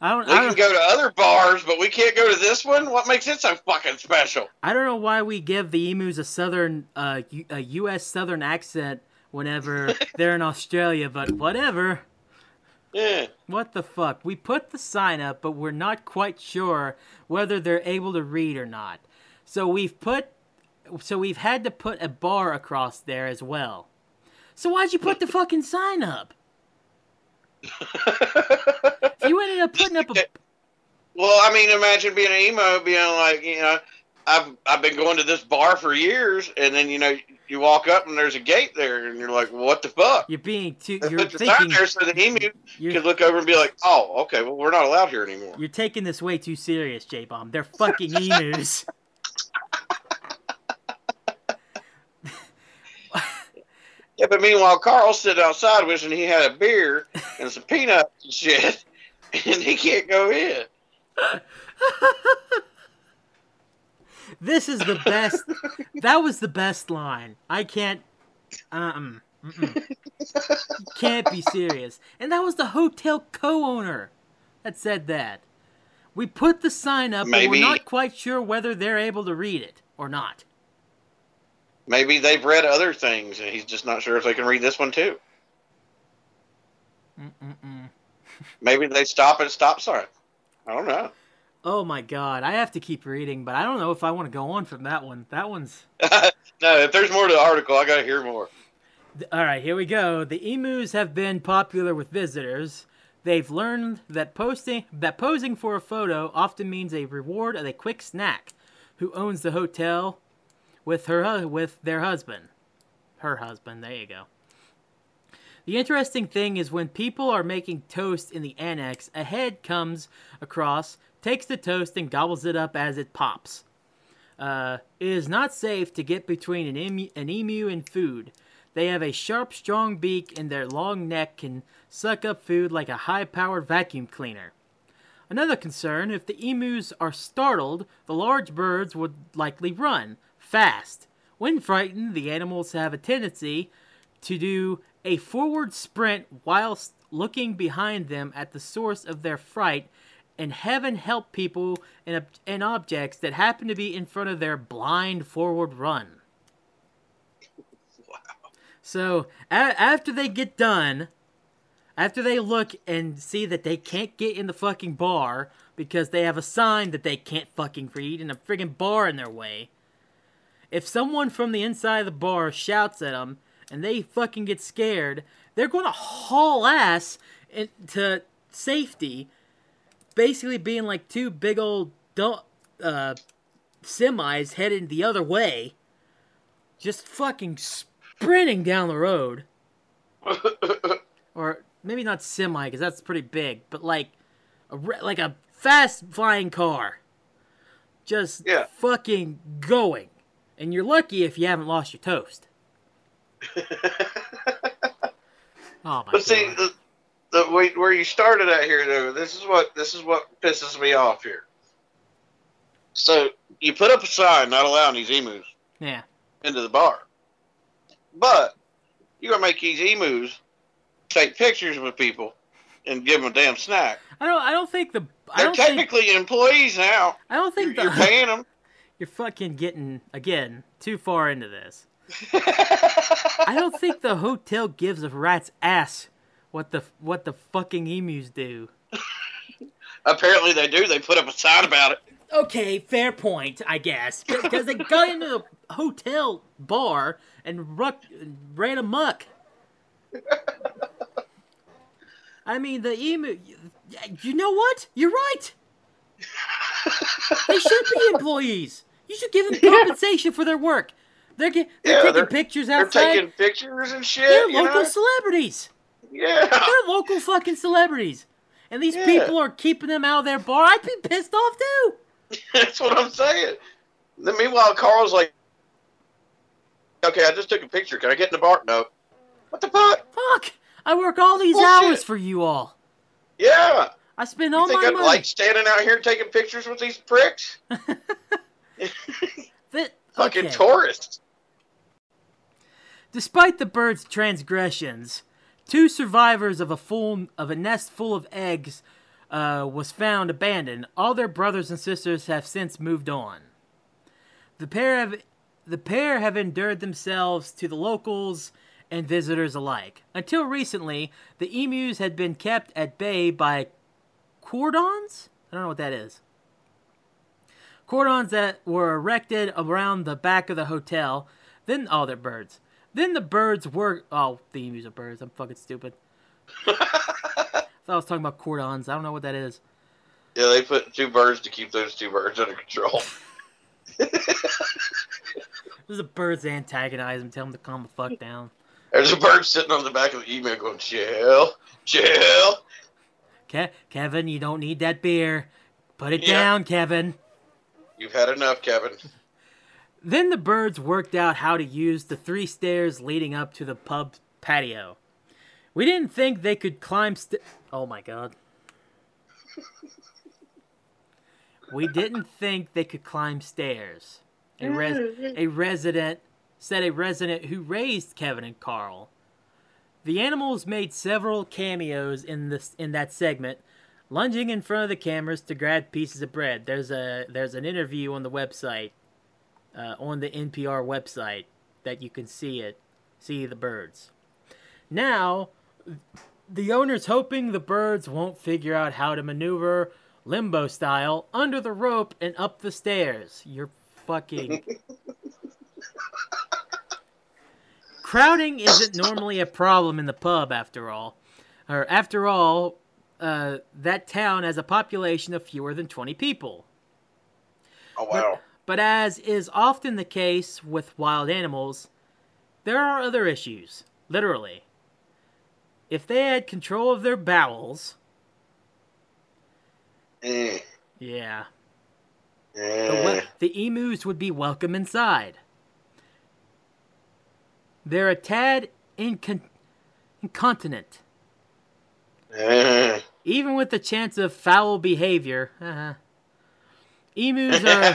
I don't. We I can don't, go to other bars, but we can't go to this one. What makes it so fucking special? I don't know why we give the emus a southern, uh, U- a U.S. southern accent whenever *laughs* they're in Australia, but whatever. Yeah. What the fuck? We put the sign up, but we're not quite sure whether they're able to read or not. So we've put, so we've had to put a bar across there as well. So why'd you put the fucking sign up? *laughs* You ended up putting up a. Well, I mean, imagine being an emo, being like, you know, I've I've been going to this bar for years, and then you know you walk up and there's a gate there, and you're like, what the fuck? You're being too. You're the sign thinking. there so the emu could look over and be like, oh, okay, well we're not allowed here anymore. You're taking this way too serious, J Bomb. They're fucking emus. *laughs* Yeah, but meanwhile, Carl's sitting outside wishing he had a beer and some peanuts and shit, *laughs* and he can't go in. *laughs* this is the best. That was the best line. I can't. Um. Can't be serious. And that was the hotel co-owner that said that. We put the sign up, but Maybe- we're not quite sure whether they're able to read it or not. Maybe they've read other things, and he's just not sure if they can read this one too. Mm-mm-mm. *laughs* Maybe they stop at a stop sign. I don't know. Oh my god, I have to keep reading, but I don't know if I want to go on from that one. That one's *laughs* no, if there's more to the article, I gotta hear more. All right, here we go. The emus have been popular with visitors. They've learned that posting that posing for a photo often means a reward of a quick snack. Who owns the hotel with her with their husband? Her husband. There you go. The interesting thing is when people are making toast in the annex, a head comes across, takes the toast, and gobbles it up as it pops. Uh, it is not safe to get between an emu, an emu and food. They have a sharp, strong beak, and their long neck can suck up food like a high powered vacuum cleaner. Another concern if the emus are startled, the large birds would likely run fast. When frightened, the animals have a tendency to do a forward sprint whilst looking behind them at the source of their fright, and heaven help people and, and objects that happen to be in front of their blind forward run. Wow. So a- after they get done, after they look and see that they can't get in the fucking bar because they have a sign that they can't fucking read and a friggin' bar in their way, if someone from the inside of the bar shouts at them and they fucking get scared, they're gonna haul ass into safety, basically being like two big old uh, semis headed the other way, just fucking sprinting down the road or maybe not semi because that's pretty big, but like a like a fast flying car, just Yeah. fucking going. And you're lucky if you haven't lost your toast. *laughs* Oh my But see, god. the, the wait, where you started at here, though, this is what this is what pisses me off here. So you put up a sign not allowing these emus Yeah. into the bar, but you're gonna make these emus take pictures with people and give them a damn snack. I don't I don't think the I They're don't think technically employees now. I don't You're, think the you're paying them. You're fucking getting again too far into this. *laughs* I don't think the hotel gives a rat's ass what the what the fucking emus do. Apparently they do. They put up a sign about it. Okay, fair point, I guess, because they got into the hotel bar and ruck, ran amok. I mean, the emu. You know what? You're right. They should be employees. You should give them *laughs* compensation for their work. They're, ge- they're Yeah, taking they're- pictures They're outside. taking pictures and shit. They're local know? celebrities. Yeah. They're local fucking celebrities. And these Yeah. people are keeping them out of their bar. I'd be pissed off too. *laughs* That's what I'm saying. Then meanwhile, Carl's like, "Okay, I just took a picture. Can I get in the bar?" No. What the fuck? Fuck! I work all these Bullshit. hours for you all. Yeah. I spend all You think my I'd money. like standing out here taking pictures with these pricks? *laughs* That- Fucking okay. tourists. Despite the bird's transgressions, two survivors of a full of a nest full of eggs uh, was found abandoned. All their brothers and sisters have since moved on. The pair have the pair have endured themselves to the locals and visitors alike. Until recently, the emus had been kept at bay by cordons. I don't know what that is. Cordons that were erected around the back of the hotel. Then, oh, they're birds. Then the birds were. Oh, the emus are birds. I'm fucking stupid. *laughs* I thought I was talking about cordons. I don't know what that is. Yeah, they put two birds to keep those two birds under control. *laughs* *laughs* There's the birds antagonize them, tell them to calm the fuck down. There's a bird sitting on the back of the email going, chill, chill. Ke- Kevin, you don't need that beer. Put it Yeah. down, Kevin. You've had enough, Kevin. Then the birds worked out how to use the three stairs leading up to the pub patio. We didn't think they could climb st- Oh my god. we didn't think they could climb stairs. A, res- a resident said a resident who raised Kevin and Carl. The animals made several cameos in this in that segment, lunging in front of the cameras to grab pieces of bread. There's a there's an interview on the website, uh, on the NPR website, that you can see it, see the birds. Now, the owner's hoping the birds won't figure out how to maneuver limbo style under the rope and up the stairs. You're fucking. *laughs* Crowding isn't normally a problem in the pub, after all. Or, after all, uh, that town has a population of fewer than 20 people. Oh, wow. But as is often the case with wild animals, there are other issues, literally. If they had control of their bowels, Eh, yeah, the, eh. the emus would be welcome inside. They're a tad incon- incontinent. *laughs* even with the chance of foul behavior. Uh-huh. Emus are *laughs*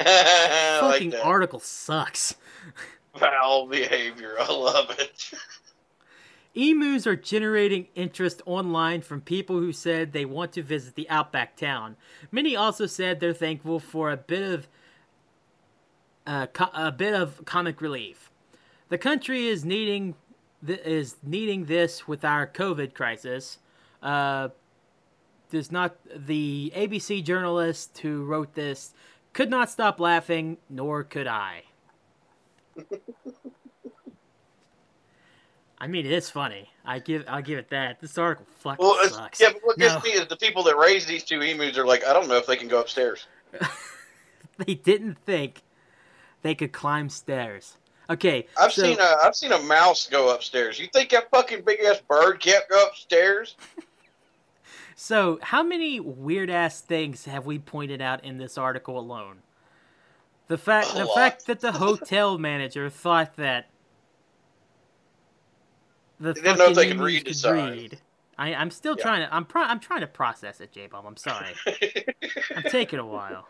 I like fucking article sucks. Foul behavior. I love it. Emus are generating interest online from people who said they want to visit the outback town. Many also said they're thankful for a bit of uh, co- a bit of comic relief. The country is needing th- is needing this with our COVID crisis. Uh, does not the ABC journalist who wrote this could not stop laughing, nor could I. *laughs* I mean, it is funny. I give, I'll give it that. This article fucking Well, sucks. yeah, but what gets No. me is the people that raised these two emus are like, I don't know if they can go upstairs. *laughs* they didn't think they could climb stairs. Okay, I've so- seen a I've seen a mouse go upstairs. You think that fucking big ass bird can't go upstairs? *laughs* So, how many weird ass things have we pointed out in this article alone? The fact A the lot. fact that the hotel *laughs* manager thought that the They didn't know if they could read sign. I, I'm still Yeah. trying to I'm pro- I'm trying to process it, J Bomb. I'm sorry. *laughs* I'm taking a while.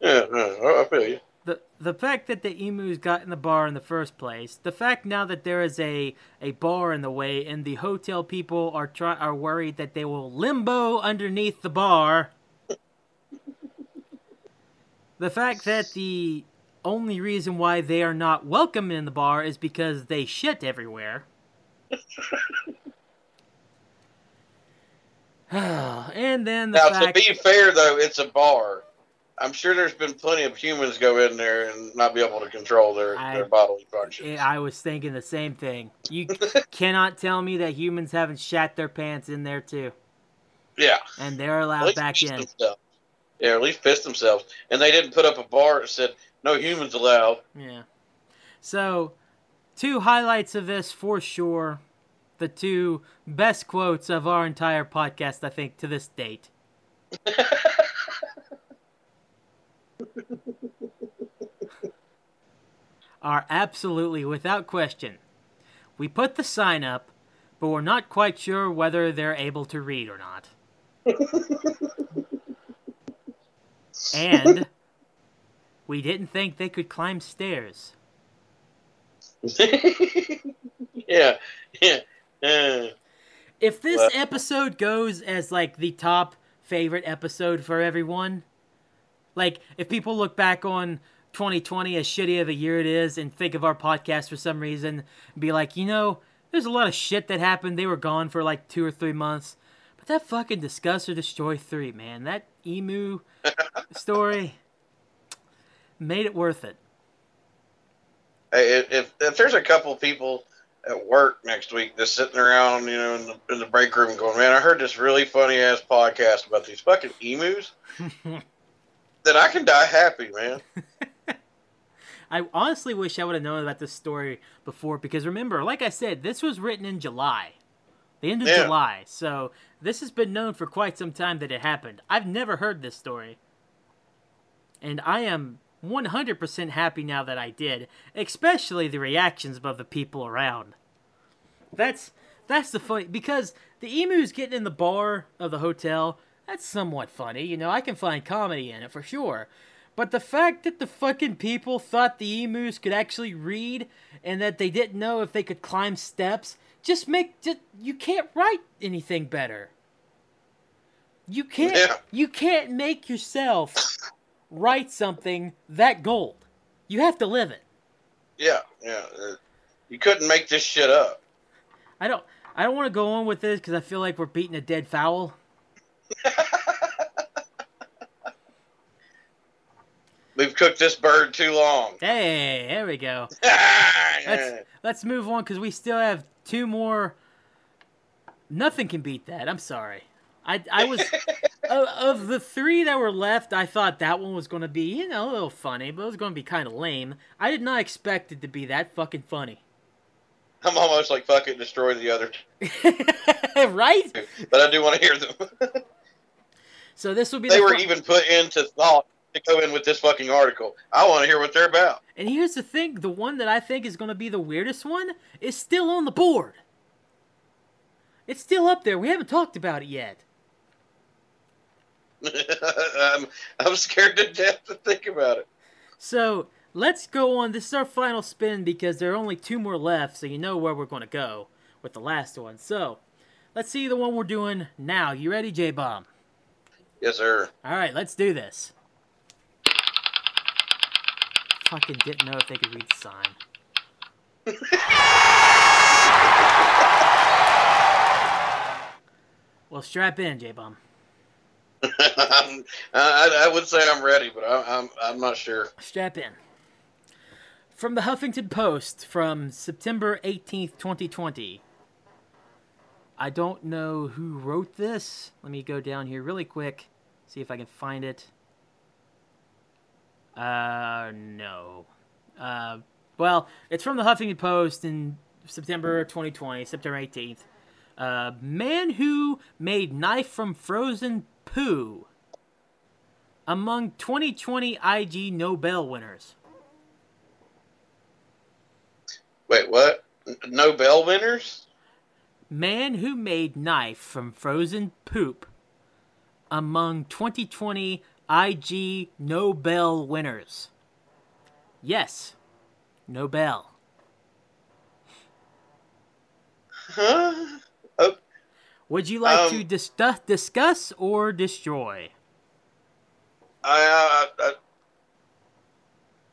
yeah, yeah, I feel you. The the fact that the emus got in the bar in the first place, the fact now that there is a a bar in the way, and the hotel people are try are worried that they will limbo underneath the bar. *laughs* the fact that the only reason why they are not welcome in the bar is because they shit everywhere. *laughs* *sighs* and then the Now, fact to be fair, though, it's a bar. I'm sure there's been plenty of humans go in there and not be able to control their, I- their bodily functions. I was thinking the same thing. You *laughs* cannot tell me that humans haven't shat their pants in there too, Yeah, and they're allowed back in. themselves. Yeah, at least pissed themselves, and they didn't put up a bar that said no humans allowed. Yeah. So, two highlights of this for sure. The two best quotes of our entire podcast, I think, to this date. *laughs* are absolutely without question. We put the sign up, but we're not quite sure whether they're able to read or not. and we didn't think they could climb stairs. *laughs* yeah, yeah, yeah. If this Well- episode goes as like the top favorite episode for everyone, like if people look back on 2020 as shitty of a year it is and think of our podcast for some reason be like, you know, there's a lot of shit that happened. They were gone for like two or three months. But that fucking Discuss or Destroy 3, man, that emu *laughs* story made it worth it. Hey, if, if there's a couple people at work next week that's sitting around, you know, in the, in the break room going, "Man, I heard this really funny ass podcast about these fucking emus," *laughs* then I can die happy, man. *laughs* I honestly wish I would have known about this story before because remember, like I said, this was written in July, the end of Yeah. July. So this has been known for quite some time that it happened. I've never heard this story. And I am 100% happy now that I did, especially the reactions of the people around. That's that's the funny because the emus getting in the bar of the hotel, that's somewhat funny. You know, I can find comedy in it for sure. But the fact that the fucking people thought the emus could actually read and that they didn't know if they could climb steps just make just, you can't write anything better. You can't Yeah. you can't make yourself write something that gold. You have to live it. Yeah, yeah. uh, You couldn't make this shit up. I don't I don't want to go on with this because I feel like we're beating a dead fowl. *laughs* We've cooked this bird too long. Hey, there we go. *laughs* Let's let's move on because we still have two more. Nothing can beat that. I'm sorry. I I was *laughs* of, of the three that were left. I thought that one was going to be you know a little funny, but it was going to be kind of lame. I did not expect it to be that fucking funny. I'm almost like fucking destroy the other right? but I do want to hear them. So this will be they the were fu- even put into thought to go in with this fucking article. I want to hear what they're about. And here's the thing: the one that I think is going to be the weirdest one is still on the board. It's still up there. We haven't talked about it yet. *laughs* I'm, I'm scared to death to think about it. So let's go on. This is our final spin because there are only two more left, so you know where we're going to go with the last one. So let's see the one we're doing now. You ready, J Bomb? Yes, sir. All right, let's do this. Fucking didn't know if they could read the sign. *laughs* well, strap in, J Bomb. I, I would say I'm ready, but I'm, I'm, I'm not sure. Strap in. From the Huffington Post from September 18th, 2020. I don't know who wrote this. Let me go down here really quick, see if I can find it. Uh, no. Uh, well, it's from the Huffington Post in September 2020, September 18th. Uh, man who made knife from frozen poo. Among 2020 IG Nobel winners. Wait, what? Nobel winners? Man who made knife from frozen poop. Among 2020 IG Nobel winners. Yes, Nobel. Huh? *laughs* Oh, Would you like Um, to dis- discuss or destroy? I, uh,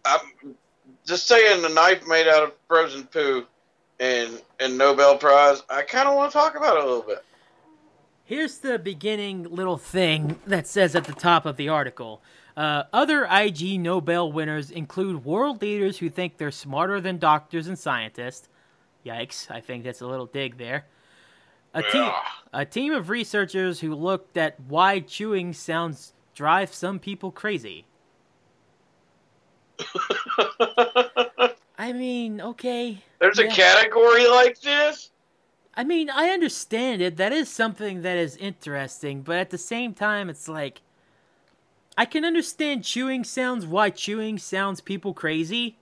I, I'm just saying the knife made out of frozen poo and and Nobel Prize. I kind of want to talk about it a little bit. Here's the beginning little thing that says at the top of the article. Uh, other IG Nobel winners include world leaders who think they're smarter than doctors and scientists. Yikes, I think that's a little dig there. A team, Yeah. a team of researchers who looked at why chewing sounds drive some people crazy. *laughs* I mean, okay. There's a category like this. I mean, I understand it. That is something that is interesting, but at the same time, it's like I can understand chewing sounds. Why chewing sounds people crazy,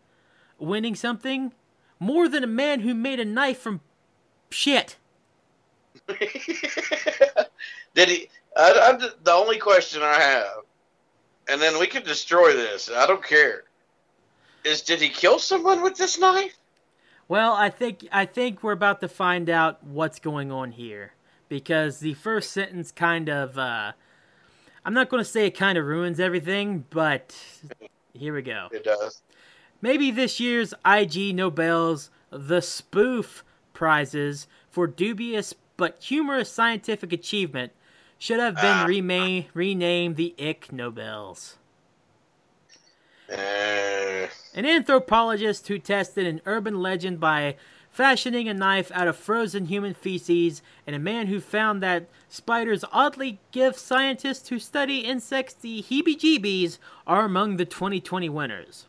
winning something more than a man who made a knife from shit. *laughs* Did he? I, I, the only question I have, and then we can destroy this. I don't care. Is did he kill someone with this knife? Well, I think I think we're about to find out what's going on here because the first sentence kind of uh, I'm not going to say it kind of ruins everything, but here we go. It does. Maybe this year's IG Nobel's The Spoof prizes for dubious but humorous scientific achievement should have been Ah. rema- renamed the Ick Nobels. Uh, An anthropologist who tested an urban legend by fashioning a knife out of frozen human feces, and a man who found that spiders oddly give scientists who study insects the heebie jeebies are among the 2020 winners.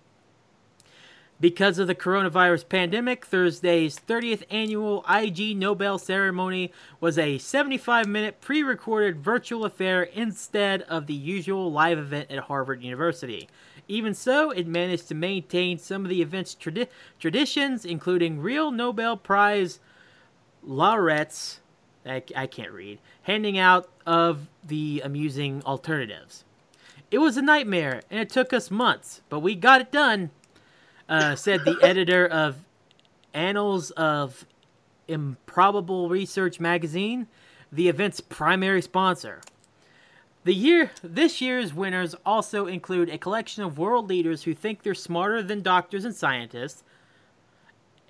Because of the coronavirus pandemic, Thursday's 30th annual IG Nobel ceremony was a 75 minute pre recorded virtual affair instead of the usual live event at Harvard University. Even so, it managed to maintain some of the event's tradi- traditions, including real Nobel Prize laureates, I, I can't read, handing out of the amusing alternatives. It was a nightmare, and it took us months, but we got it done, uh, said the *laughs* editor of Annals of Improbable Research magazine, the event's primary sponsor. The year this year's winners also include a collection of world leaders who think they're smarter than doctors and scientists,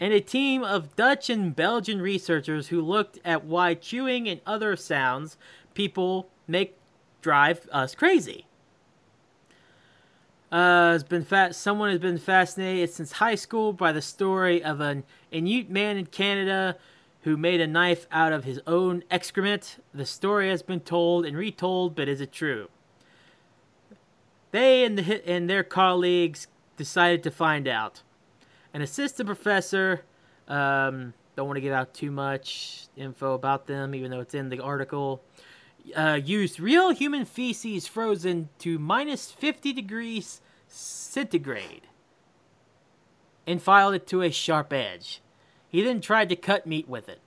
and a team of Dutch and Belgian researchers who looked at why chewing and other sounds people make drive us crazy. Uh, has been fa- someone has been fascinated since high school by the story of an Inuit man in Canada who made a knife out of his own excrement. The story has been told and retold, but is it true? They and, the, and their colleagues decided to find out. An assistant professor, um, don't want to give out too much info about them, even though it's in the article, uh, used real human feces frozen to minus 50 degrees centigrade and filed it to a sharp edge. He then tried to cut meat with it.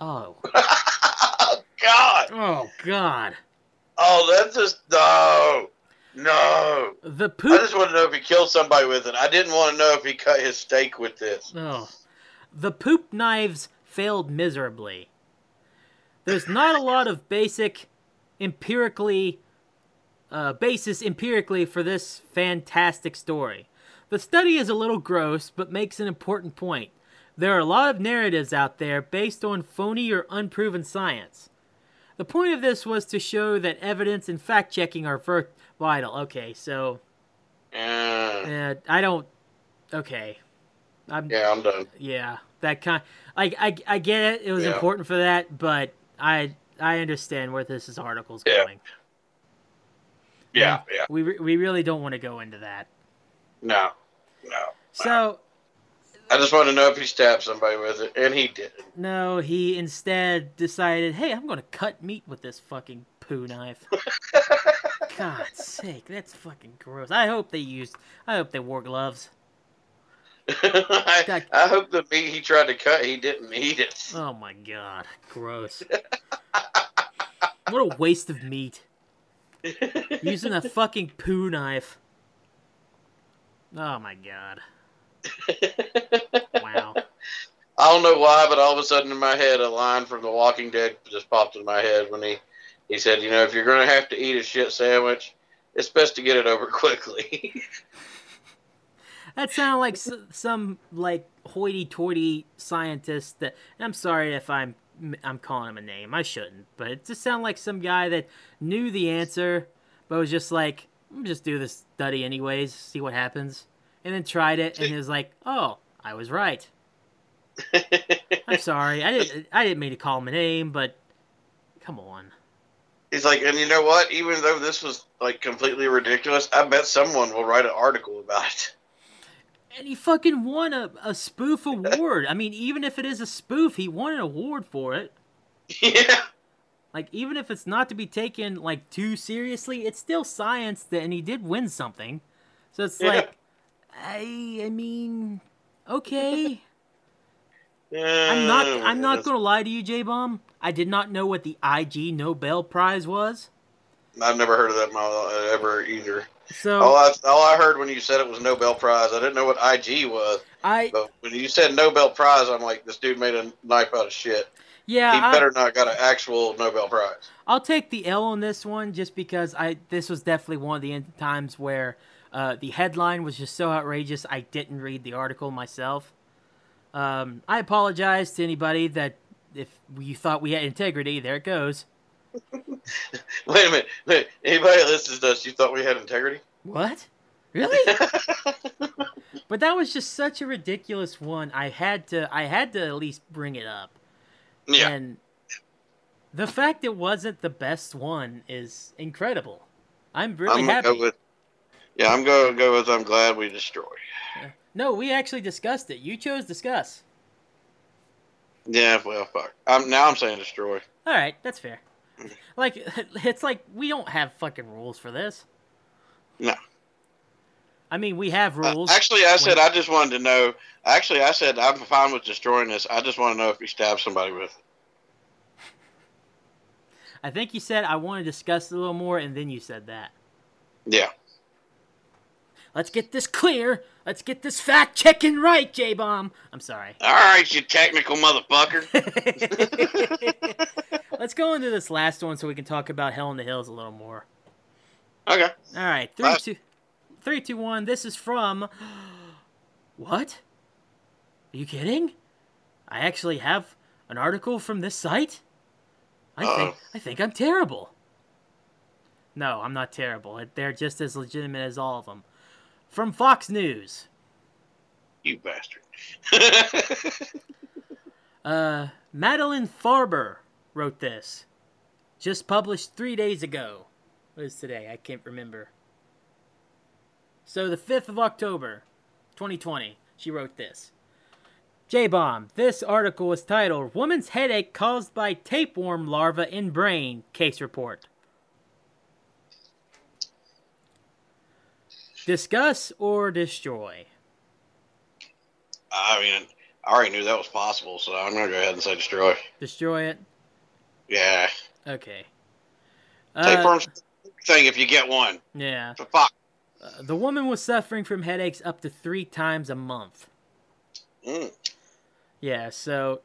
Oh. oh *laughs* God! Oh, God. Oh, that's just no, no. The I just want to know if he killed somebody with it. I didn't want to know if he cut his steak with this. Oh. The poop knives failed miserably. There's not a lot of basic empirically uh, basis empirically for this fantastic story. The study is a little gross, but makes an important point. There are a lot of narratives out there based on phony or unproven science. The point of this was to show that evidence and fact checking are vital. Okay, so Yeah, uh, I don't. Okay, I'm yeah, I'm done. yeah, that kind. Like I, I get it. It was Yeah. important for that, but I, I understand where this is article's Yeah. going. Yeah, yeah. We, re- we really don't want to go into that. No, no. So, I just want to know if he stabbed somebody with it, and he did. No, he instead decided, hey, I'm going to cut meat with this fucking poo knife. *laughs* God's sake, that's fucking gross. I hope they used. I hope they wore gloves. *laughs* I, I hope the meat he tried to cut, he didn't eat it. Oh my god, gross. *laughs* what a waste of meat. Using a fucking poo knife. Oh my god. Wow. *laughs* I don't know why, but all of a sudden in my head, a line from The Walking Dead just popped in my head when he he said, "You know, if you're going to have to eat a shit sandwich, it's best to get it over *laughs* quickly." *laughs* that sounded like s- some like hoity-toity scientist. That I'm sorry if I'm I'm calling him a name. I shouldn't, but it just sounded like some guy that knew the answer, but was just like, "I'm just do this study anyways, see what happens," and then tried it, and he was like, "Oh, I was right." *laughs* I'm sorry. I didn't. I didn't mean to call him a name, but come on. He's like, and you know what? Even though this was like completely ridiculous, I bet someone will write an article about it. And he fucking won a, a spoof *laughs* award. I mean, even if it is a spoof, he won an award for it. Yeah. Like, even if it's not to be taken like too seriously, it's still science. That, and he did win something. So it's Yeah. like, I, I mean, okay. I'm *laughs* I'm not. I'm not gonna lie to you, J Bomb. I did not know what the IG Nobel Prize was. I've never heard of that model uh, ever either. So All I all I heard when you said it was Nobel Prize, I didn't know what IG was. I, But when you said Nobel Prize, I'm like, this dude made a knife out of shit. yeah, he I- better not got an actual Nobel Prize. I'll take the L on this one just because I this was definitely one of the times where uh, the headline was just so outrageous I didn't read the article myself. Um, I apologize to anybody that if you thought we had integrity, there it goes. *laughs* Wait a minute. Wait, anybody that listens to us, you thought we had integrity? What? Really? *laughs* but that was just such a ridiculous one. I had to I had to at least bring it up. yeah. And the fact it wasn't the best one is incredible. I'm really I'm happy. go with. Yeah, I'm going to go with. I'm glad we destroyed. No, we actually discussed it. You chose discuss. Yeah, well, fuck. I'm now. I'm saying destroy. All right, that's fair. *laughs* Like *laughs* it's like we don't have fucking rules for this. No. I mean, we have Uh, rules. actually, I said I just wanted to know. Actually, I said I'm fine with destroying this. I just want to know if he stabbed somebody with it. I think you said I want to discuss it a little more, and then you said that. Yeah. Let's get this clear. Let's get this fact checking right, J Bomb. I'm sorry. All right, you technical motherfucker. *laughs* *laughs* Let's go into this last one so we can talk about Hell in the Hills a little more. Okay. All right, three, Last- two, three, two, one. This is from. *gasps* What? Are you kidding? I actually have an article from this site. I think. I think I'm terrible. No, I'm not terrible. They're just as legitimate as all of them. From Fox News. You bastard. *laughs* Uh, Madeline Farber wrote this. Just published three days ago. What is today? I can't remember. So the 5th of October, 2020, she wrote this. J Bomb, this article is titled Woman's Headache Caused by Tapeworm Larva in Brain, Case Report. Discuss or destroy? I mean, I already knew that was possible, so I'm gonna go ahead and say destroy. Destroy it? Yeah. Okay. Take Uh, thing if you get one. yeah. For fuck. Uh, the woman was suffering from headaches up to three times a month. Mm. Yeah, so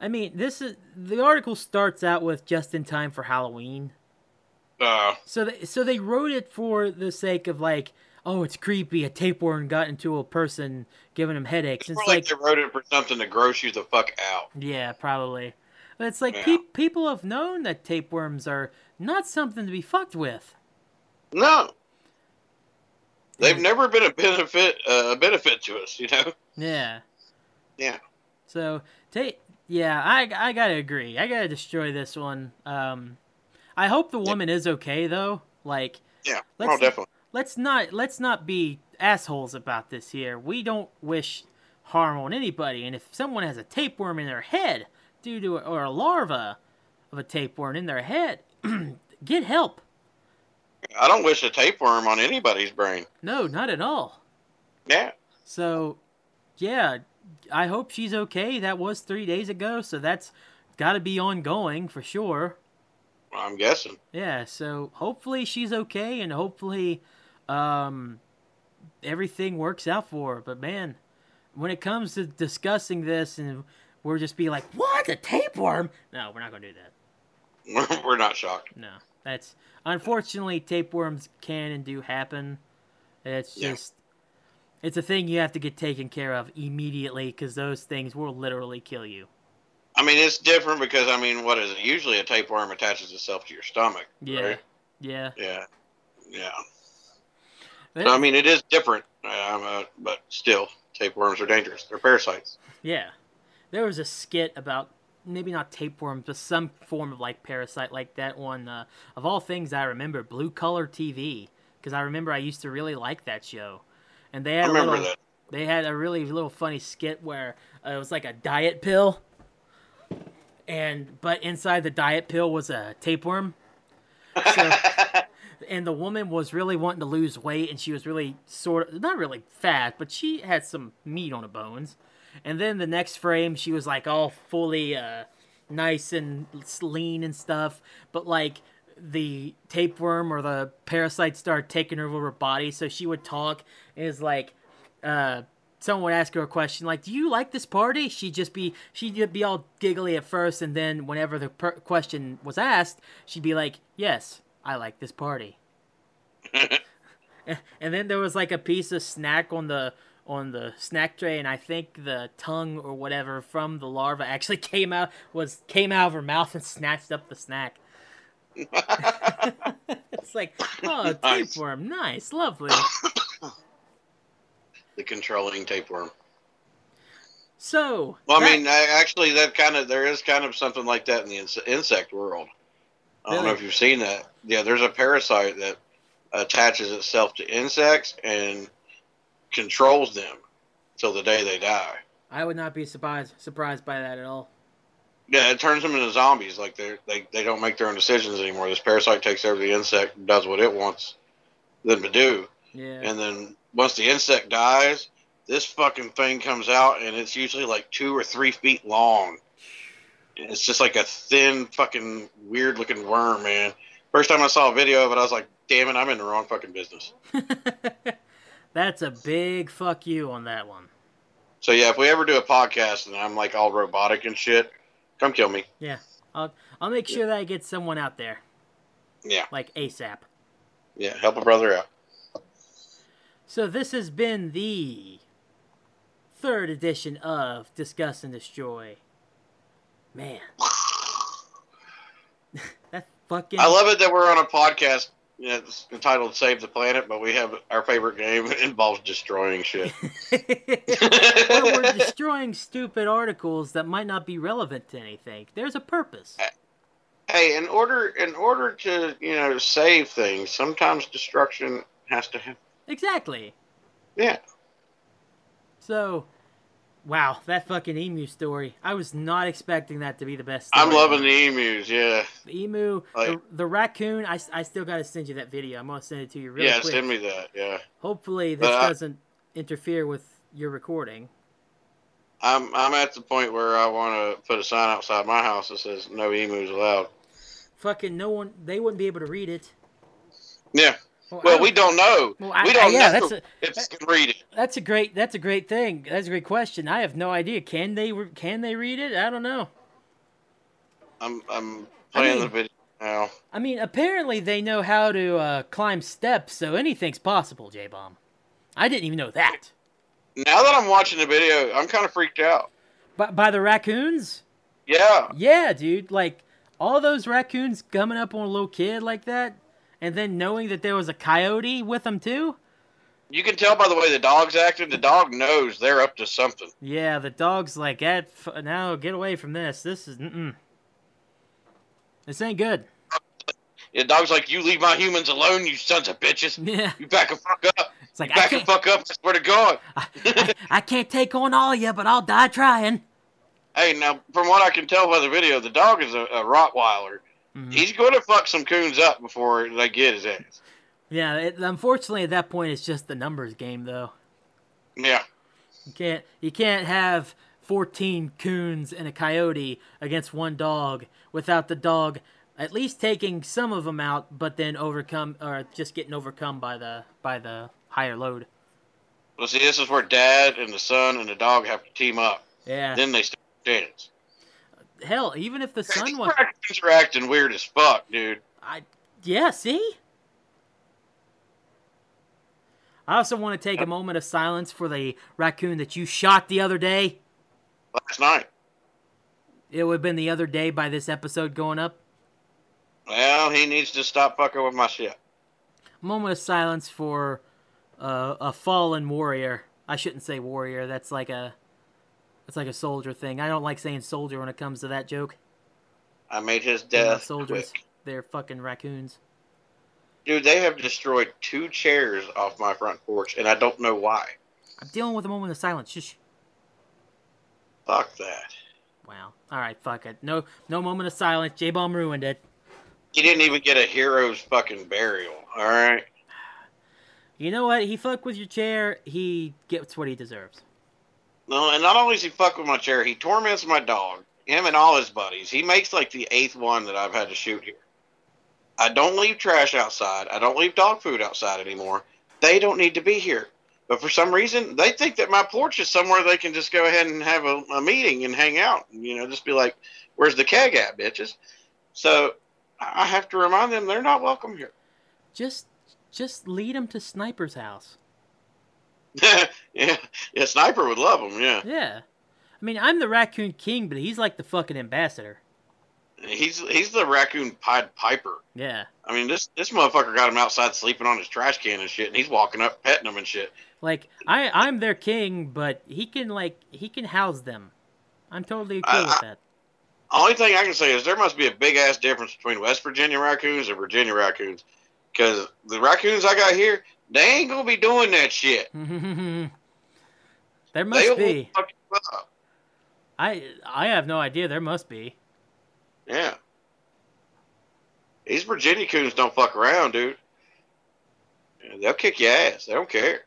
I mean, this is the article starts out with just in time for Halloween. Uh, So they so they wrote it for the sake of like, oh, it's creepy. A tapeworm got into a person, giving him headaches. it's It's like like, they wrote it for something to gross you the fuck out. yeah, probably. But it's like Yeah. pe- people have known that tapeworms are not something to be fucked with. No. They've never been a benefit uh, a benefit to us, you know. Yeah. Yeah. So, ta- yeah, I I gotta agree. I gotta destroy this one. Um, I hope the woman is okay though. Like, Yeah. Oh, let's- oh, definitely. let's not let's not be assholes about this here. We don't wish harm on anybody, and if someone has a tapeworm in their head due to or a larva of a tapeworm in their head, *clears throat* get help. I don't wish a tapeworm on anybody's brain. No, not at all. Yeah. So, yeah, I hope she's okay. That was three days ago, so that's got to be ongoing for sure. I'm guessing. Yeah, so hopefully she's okay, and hopefully um, everything works out for her. But man, when it comes to discussing this, and we're just be like, "What a tapeworm?" No, we're not gonna do that. *laughs* We're not shocked. No, that's unfortunately tapeworms can and do happen. It's Yeah. just it's a thing you have to get taken care of immediately because those things will literally kill you. I mean, it's different because I mean, what is it? Usually, a tapeworm attaches itself to your stomach. Yeah, Right? yeah. Yeah. Yeah. So, I mean, it is different, um, uh, but still, tapeworms are dangerous. They're parasites. Yeah. There was a skit about maybe not tapeworms, but some form of like parasite like that one. Uh, of all things, I remember Blue Collar TV because I remember I used to really like that show, and they had a little, that. they had a really little funny skit where uh, it was like a diet pill, and but inside the diet pill was a tapeworm. So, *laughs* and the woman was really wanting to lose weight, and she was really sort of not really fat, but she had some meat on the bones. And then the next frame, she was like all fully uh, nice and lean and stuff, but like the tapeworm or the parasite started taking over her body, so she would talk. And it's like, uh, someone would ask her a question like, "Do you like this party?" She'd just be she'd be all giggly at first, and then whenever the per- question was asked, she'd be like, "Yes, I like this party." *laughs* and then there was like a piece of snack on the on the snack tray, and I think the tongue or whatever from the larva actually *laughs* came out was came out of her mouth and snatched up the snack. *laughs* it's like, oh, Nice. tapeworm, nice, lovely. *coughs* the controlling tapeworm. So, Well, I mean, I, actually, that kind of there is kind of something like that in the inse- insect world. I don't know if you've seen that. Yeah, there's a parasite that attaches itself to insects and controls them till the day they die. I would not be surprised surprised by that at all. Yeah, it turns them into zombies. Like they they they don't make their own decisions anymore. This parasite takes over the insect, does what it wants them to do, Yeah. and then once the insect dies, this fucking thing comes out, and it's usually like two or three feet long. And It's just like a thin, fucking weird looking worm, man. First time I saw a video of it, I was like, "Damn it, I'm in the wrong fucking business." *laughs* That's a big fuck you on that one. So yeah, if we ever do a podcast and I'm like all robotic and shit, come kill me. Yeah, I'll I'll make sure that I get someone out there Yeah, like ASAP. yeah, help a brother out. So this has been the third edition of Discuss and Destroy. Man, *laughs* that fucking I love it that we're on a podcast you know, it's entitled "Save the Planet," but we have our favorite game *laughs* involves destroying shit. *laughs* well, we're destroying stupid articles that might not be relevant to anything. There's a purpose. hey, in order in order to you know save things, sometimes destruction has to happen. Exactly. Yeah, So, wow, that fucking emu story. I was not expecting that to be the best. I'm loving ever. the emus. Yeah, The emu, the, Like- the raccoon. I, I still got to send you that video. I'm gonna send it to you really yeah, quick. send me that. Yeah, Hopefully, this But I- doesn't interfere with your recording. I'm I'm at the point where I want to put a sign outside my house that says "No emus allowed." Fucking no one. They wouldn't be able to read it. Yeah, Well, well, we don't know. Well, I- we don't yeah, know that's a- if they can read it. That's a great. That's a great thing. That's a great question. I have no idea. Can they? Can they read it? I don't know. I'm I'm I playing mean- the video now. I mean, apparently they know how to uh, climb steps, so anything's possible. J Bomb. I didn't even know that. Now that I'm watching the video, I'm kind of freaked out. But by the raccoons? Yeah, Yeah, dude. Like all those raccoons coming up on a little kid like that, and then knowing that there was a coyote with them too. you can tell by the way the dog's acting. The dog knows they're up to something. Yeah, the dog's like, "That f- now get away from this. This is mm-mm. This ain't good." The dog's like, "You leave my humans alone, you sons of bitches! *laughs* Yeah. You back the fuck up! It's like You back can't, fuck up! I swear to God!" *laughs* I, I, I can't take on all you, but I'll die trying. Hey, now from what I can tell by the video, the dog is a, a Rottweiler. Mhm. He's going to fuck some coons up before they get his ass. Yeah, it, unfortunately at that point it's just the numbers game though. Yeah, You can't you can't have 14 coons and a coyote against one dog without the dog at least taking some of them out but then overcome or just getting overcome by the by the higher load. well, see, this is where Dad and the son and the dog have to team up. Yeah. Then they start dance. Hell, even if the son was raccoons are acting weird as fuck, dude. I yeah, see? I also want to take a moment of silence for the raccoon that you shot the other day. Last night. It would have been the other day by this episode going up. Well, he needs to stop fucking with my shit. moment of silence for uh, a fallen warrior. I shouldn't say warrior. That's like a that's like a soldier thing. I don't like saying soldier when it comes to that joke. I made his death soldiers. quick. They're fucking raccoons. Dude, they have destroyed two chairs off my front porch, and I don't know why. I'm dealing with a moment of silence. Shush. Fuck that. Wow. All right. Fuck it. No no moment of silence. J Bomb ruined it. He didn't even get a hero's fucking burial. All right. *sighs* You know what? He fucked with your chair. He gets what he deserves. No, and not only does he fuck with my chair, he torments my dog. Him and all his buddies. He makes like the eighth one that I've had to shoot here. I don't leave trash outside. I don't leave dog food outside anymore. They don't need to be here. But for some reason, they think that my porch is somewhere they can just go ahead and have a, a meeting and hang out. You know, just be like, "Where's the keg at, bitches?" So I have to remind them they're not welcome here. Just just lead them to Sniper's house. *laughs* yeah, yeah. Sniper would love them. Yeah, Yeah. I mean, I'm the raccoon king, but he's like the fucking ambassador. he's he's the raccoon pied piper. Yeah. I mean, this this motherfucker got him outside sleeping on his trash can and shit, and he's walking up petting him and shit. Like I, I'm their king, but he can like he can house them. I'm totally cool I- with I- that. Only thing I can say is there must be a big ass difference between West Virginia raccoons and Virginia raccoons, because the raccoons I got here, they ain't gonna be doing that shit. *laughs* there They must will be. fuck you up. I I have no idea. There must be. Yeah. These Virginia coons don't fuck around, dude. They'll kick your ass. They don't care.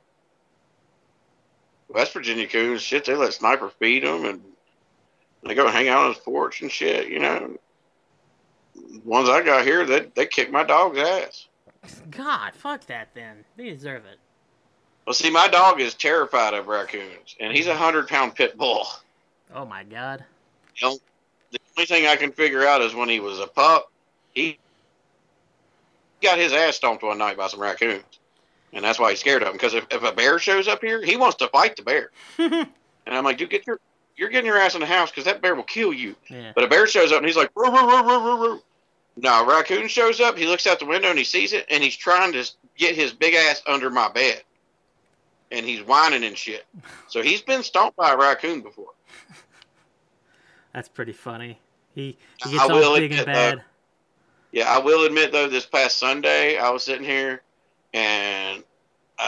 West Virginia coons, shit, they let Sniper feed them and they go hang out on his porch and shit, you know. The ones I got here, they, they kick my dog's ass. God, fuck that. Then they deserve it. Well, see, my dog is terrified of raccoons, and he's a 100 pound pit bull. Oh my god. The only thing I can figure out is when he was a pup, he got his ass stomped one night by some raccoons. And that's why he's scared of them. Because if, if a bear shows up here, he wants to fight the bear. *laughs* And I'm like, dude, get your you're getting your ass in the house because that bear will kill you. yeah. But a bear shows up and he's like, "Roo, roo, roo, roo, roo, roo." No, a raccoon shows up. He looks out the window and he sees it, and he's trying to get his big ass under my bed, and he's whining and shit. So he's been stomped by a raccoon before. *laughs* That's pretty funny. He he I gets all will big and admit, bad. Yeah, I will admit though, this past Sunday, I was sitting here, and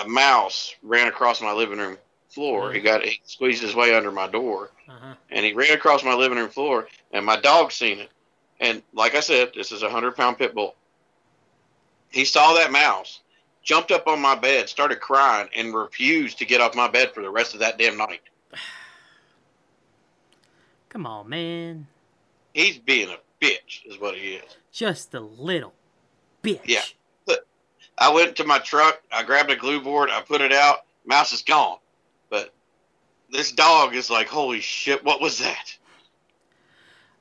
a mouse ran across my living room floor. He got he squeezed his way under my door, Uh-huh. and he ran across my living room floor, and my dog seen it. And like I said, this is a hundred pound pit bull. He saw that mouse, jumped up on my bed, started crying, and refused to get off my bed for the rest of that damn night. *sighs* Come on, man. He's being a bitch, is what he is. Just a little bitch. Yeah. I went to my truck, I grabbed a glue board, I put it out, mouse is gone. But this dog is like, holy shit, what was that?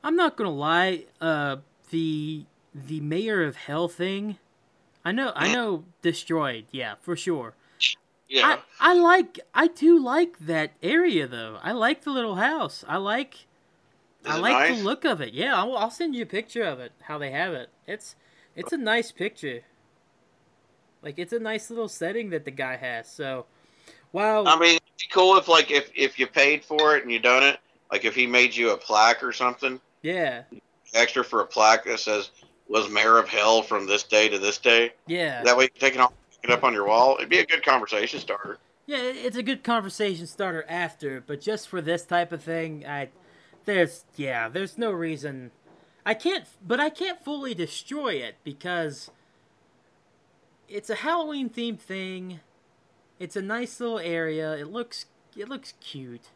I'm not gonna lie. Uh, the the mayor of hell thing. I know. I know. Destroyed. Yeah, for sure. Yeah. I, I like. I do like that area though. I like the little house. I like. Is I like nice? the look of it. Yeah, I'll, I'll send you a picture of it. How they have it. It's it's a nice picture. Like it's a nice little setting that the guy has. So, wow. I mean, it'd be cool if like if if you paid for it and you done it, like if he made you a plaque or something yeah. extra for a plaque that says was mayor of hell from this day to this day. Yeah. That way, you can take it, off, it up on your wall. It'd be a good conversation starter. Yeah, it's a good conversation starter after, but just for this type of thing, I there's yeah, there's no reason I can't but I can't fully destroy it because it's a Halloween themed thing. It's a nice little area. It looks it looks cute.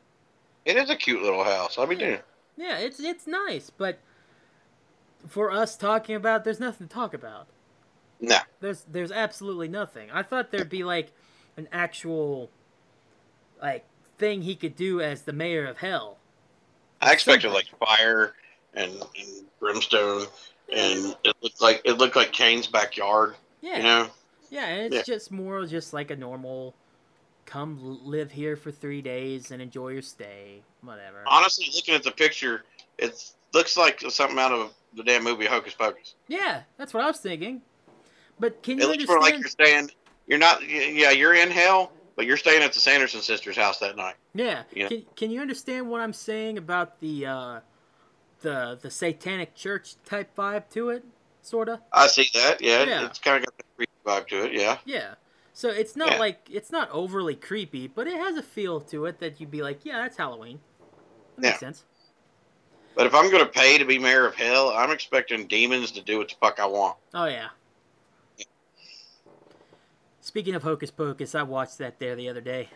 It is a cute little house. I'll be Yeah. Yeah, it's it's nice, but for us talking about there's nothing to talk about. No. There's there's absolutely nothing. I thought there'd be like an actual like thing he could do as the mayor of hell. I expected like fire and, and brimstone, and it looked like it looked like Kane's backyard. Yeah. You know, Yeah, and it's Yeah. just more just like a normal come live here for 3 days and enjoy your stay, whatever. honestly, looking at the picture, it looks like something out of the damn movie Hocus Pocus. Yeah, that's what I was thinking. But can you It you looks more like understand you're staying. You're not. Yeah, you're in hell, but you're staying at the Sanderson sisters' house that night. Yeah. Yeah. Can Can you understand what I'm saying about the uh, the the satanic church type vibe to it, sorta? I see that. Yeah, Yeah. it's kind of got that creepy vibe to it. Yeah. Yeah. So it's not Yeah. like it's not overly creepy, but it has a feel to it that you'd be like, yeah, that's Halloween. That makes Yeah. sense. But if I'm going to pay to be mayor of hell, I'm expecting demons to do what the fuck I want. Oh yeah. Speaking of Hocus Pocus, I watched that there the other day.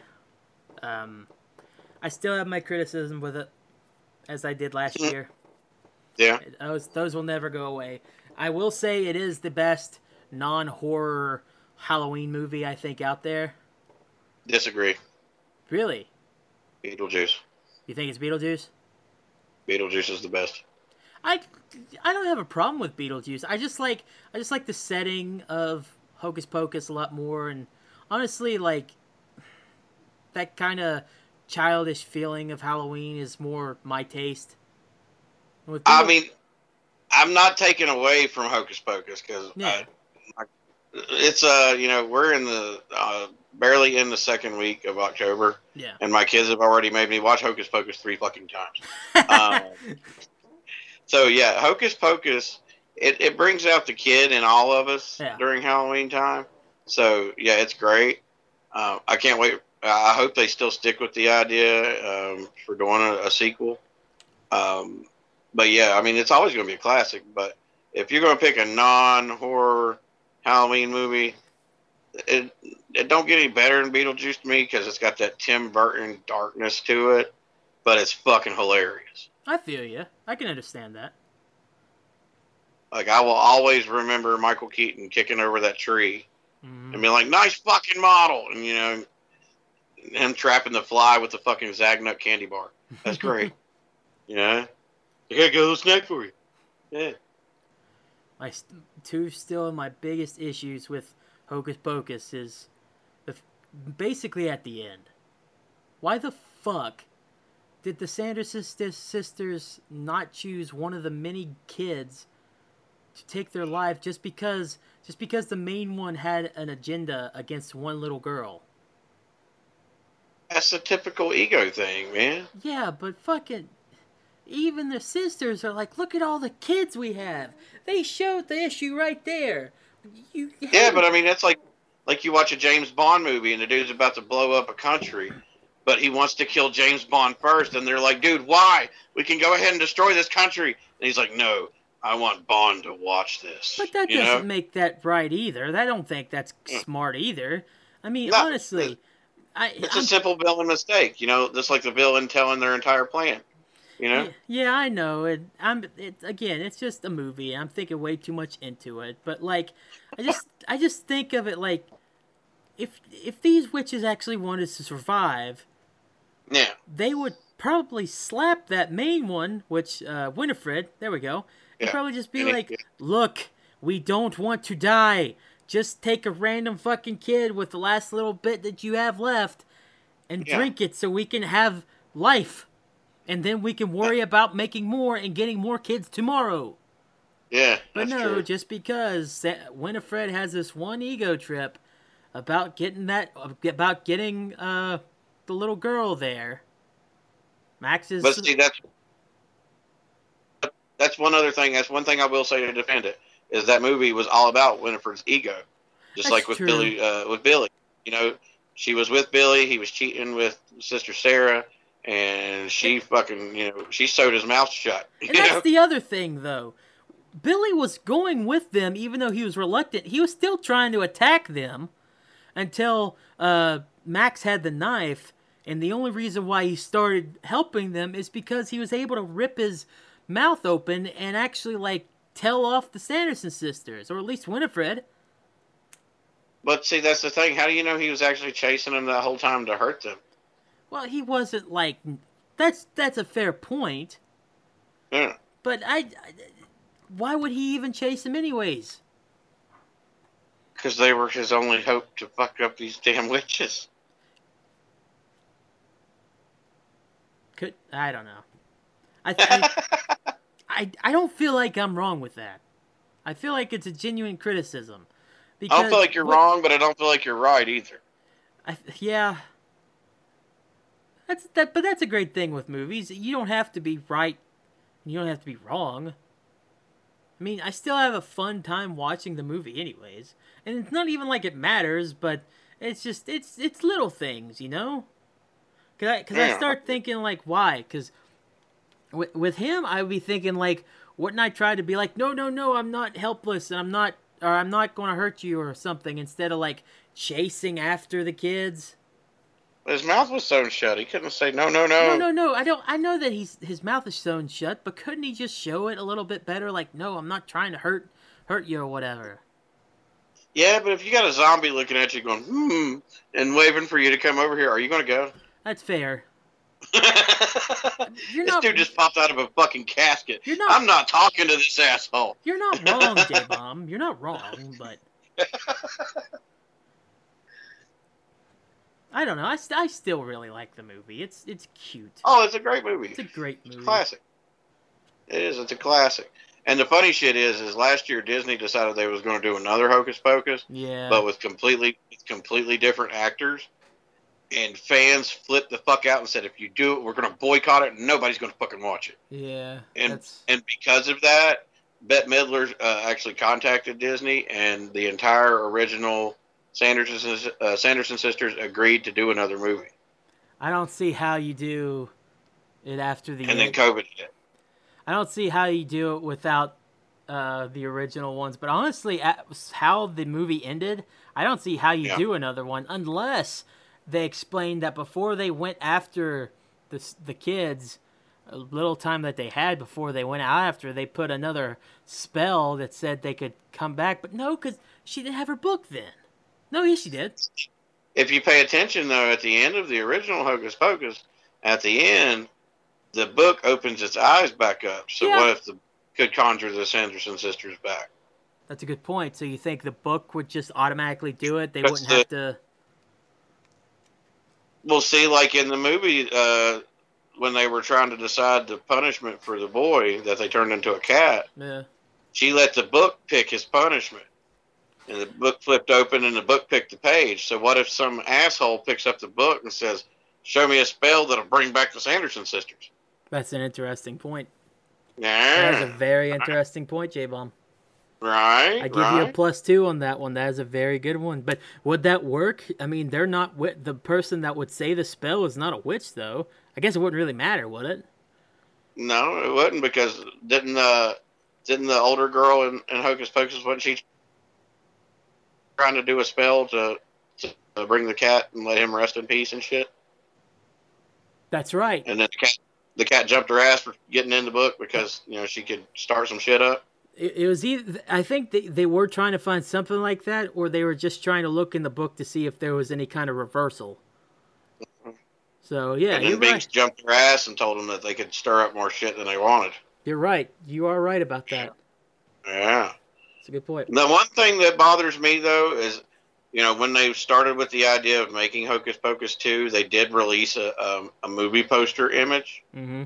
Um, I still have my criticism with it, as I did last Mm. year. Yeah. Those those will never go away. I will say it is the best non-horror Halloween movie I think out there. Disagree. Really? Beetlejuice. You think it's Beetlejuice? Beetlejuice is the best. I, I don't have a problem with Beetlejuice. I just like I just like the setting of Hocus Pocus a lot more, and honestly, like that kind of childish feeling of Halloween is more my taste. With I mean, I'm not taking away from Hocus Pocus because Yeah. It's uh you know we're in the uh, barely in the second week of October, yeah, and my kids have already made me watch Hocus Pocus three fucking times. *laughs* um, So yeah, Hocus Pocus, it, it brings out the kid in all of us Yeah. during Halloween time. So yeah, it's great. Uh, I can't wait. I hope they still stick with the idea um, for doing a, a sequel. Um, but yeah, I mean, it's always going to be a classic. But if you're going to pick a non-horror Halloween movie, it it don't get any better than Beetlejuice to me because it's got that Tim Burton darkness to it. But it's fucking hilarious. I feel you. I can understand that. Like I will always remember Michael Keaton kicking over that tree Mhm. and being like, "Nice fucking model," and you know, him trapping the fly with the fucking Zagnut candy bar. That's great. *laughs* you know, I gotta little snack for you. Yeah, my st- two still of my biggest issues with Hocus Pocus is the, f- basically at the end. Why the fuck did the Sanderson sisters not choose one of the many kids to take their life just because just because the main one had an agenda against one little girl? that's a typical ego thing, man. Yeah, but fucking even the sisters are like, look at all the kids we have. They showed the issue right there. You Yeah, but I mean, that's like like you watch a James Bond movie and the dude's about to blow up a country. But he wants to kill James Bond first, and they're like, "Dude, why? We can go ahead and destroy this country." And he's like, "No, I want Bond to watch this." But that you doesn't know? make that right either. I don't think that's smart either. I mean, No, honestly, It's I'm- a simple villain mistake, you know, just like the villain telling their entire plan. You know, yeah, yeah, I know. It, I'm it, again, it's just a movie. I'm thinking way too much into it. But like, I just I just think of it like if if these witches actually wanted to survive, yeah, they would probably slap that main one, which uh, Winifred. There we go. Yeah. probably just be like, "Look, we don't want to die. Just take a random fucking kid with the last little bit that you have left, and Yeah. drink it so we can have life, and then we can worry about making more and getting more kids tomorrow." yeah. But no, true. just because Winifred has this one ego trip about getting that about getting uh the little girl there. Max is But see, that's that's one other thing. That's one thing I will say to defend it. is that movie was all about Winifred's ego, just That's like with true. Billy. Uh, with Billy, you know, she was with Billy. He was cheating with Sister Sarah, and she fucking, you know, she sewed his mouth shut. *laughs* And that's know? the other thing, though. Billy was going with them, even though he was reluctant. He was still trying to attack them until uh, Max had the knife. And the only reason why he started helping them is because he was able to rip his mouth open and actually, like, tell off the Sanderson sisters, or at least Winifred. But see, that's the thing. How do you know he was actually chasing them that whole time to hurt them? Well, he wasn't like. That's that's a fair point, Yeah. but I, I why would he even chase him anyways? Because they were his only hope to fuck up these damn witches. Could I don't know. I, I *laughs* I I don't feel like I'm wrong with that. I feel like it's a genuine criticism. I don't feel like you're what- wrong, but I don't feel like you're right either. I, yeah. That's that, but that's a great thing with movies. You don't have to be right. You don't have to be wrong. I mean, I still have a fun time watching the movie, anyways. And it's not even like it matters, but it's just it's it's little things, you know. Cause I cause I start thinking like why? Cause with with him, I would be thinking like, wouldn't I try to be like, no, no, no, I'm not helpless, and I'm not, or I'm not going to hurt you or something, instead of like chasing after the kids. His mouth was sewn shut. He couldn't say no, no, No, no. no, no. I don't. I know that he's his mouth is sewn shut, but couldn't he just show it a little bit better? Like, no, I'm not trying to hurt hurt you or whatever. Yeah, but if you got a zombie looking at you going, hmm, and waving for you to come over here, are you going to go? That's fair. *laughs* You're this not- dude just popped out of a fucking casket. You're not- I'm not talking to this asshole. You're not wrong, J Bomb. You're not wrong, but *laughs* I don't know. I, st- I still really like the movie. It's it's cute. Oh, it's a great movie. It's a great It's a movie. classic. It is. It's a classic. And the funny shit is, is last year Disney decided they was going to do another Hocus Pocus, Yeah. but with completely, completely different actors. And fans flipped the fuck out and said, if you do it, we're going to boycott it, and nobody's going to fucking watch it. yeah. And that's and because of that, Bette Midler uh, actually contacted Disney, and the entire original Sanderson uh, Sanderson sisters agreed to do another movie. I don't see how you do it after the And then. COVID hit. I don't see how you do it without uh, the original ones. But honestly, how the movie ended, I don't see how you Yeah. do another one unless they explained that before they went after the the kids, a little time that they had before they went out after, they put another spell that said they could come back. But no, because she didn't have her book then. No, yes, she did. If you pay attention, though, at the end of the original Hocus Pocus, at the end, the book opens its eyes back up. So Yeah. what if the could conjure the Sanderson sisters back? That's a good point. So you think the book would just automatically do it? They That's wouldn't the- have to. We'll see, like in the movie, uh, when they were trying to decide the punishment for the boy that they turned into a cat. Yeah. she let the book pick his punishment. And the book flipped open and the book picked the page. So what if some asshole picks up the book and says, Show me a spell that'll bring back the Sanderson sisters? That's an interesting point. Yeah, That is a very interesting point, J Bomb. Right. I give you a plus two on that one. That is a very good one. But would that work? I mean, they're not the person that would say the spell is not a witch, though. I guess it wouldn't really matter, would it? No, it wouldn't because didn't the didn't the older girl in, in Hocus Pocus wasn't she trying to do a spell to, to bring the cat and let him rest in peace and shit? That's right. And then the cat the cat jumped her ass for getting in the book because you know she could start some shit up. It, it was either I think they, they were trying to find something like that, or they were just trying to look in the book to see if there was any kind of reversal. Mm-hmm. So yeah, and then Binx right. jumped her ass and told them that they could stir up more shit than they wanted. You're right. You are right about that. Yeah. It's a good point. The one thing that bothers me though is, you know, when they started with the idea of making Hocus Pocus two, they did release a um, a movie poster image, hmm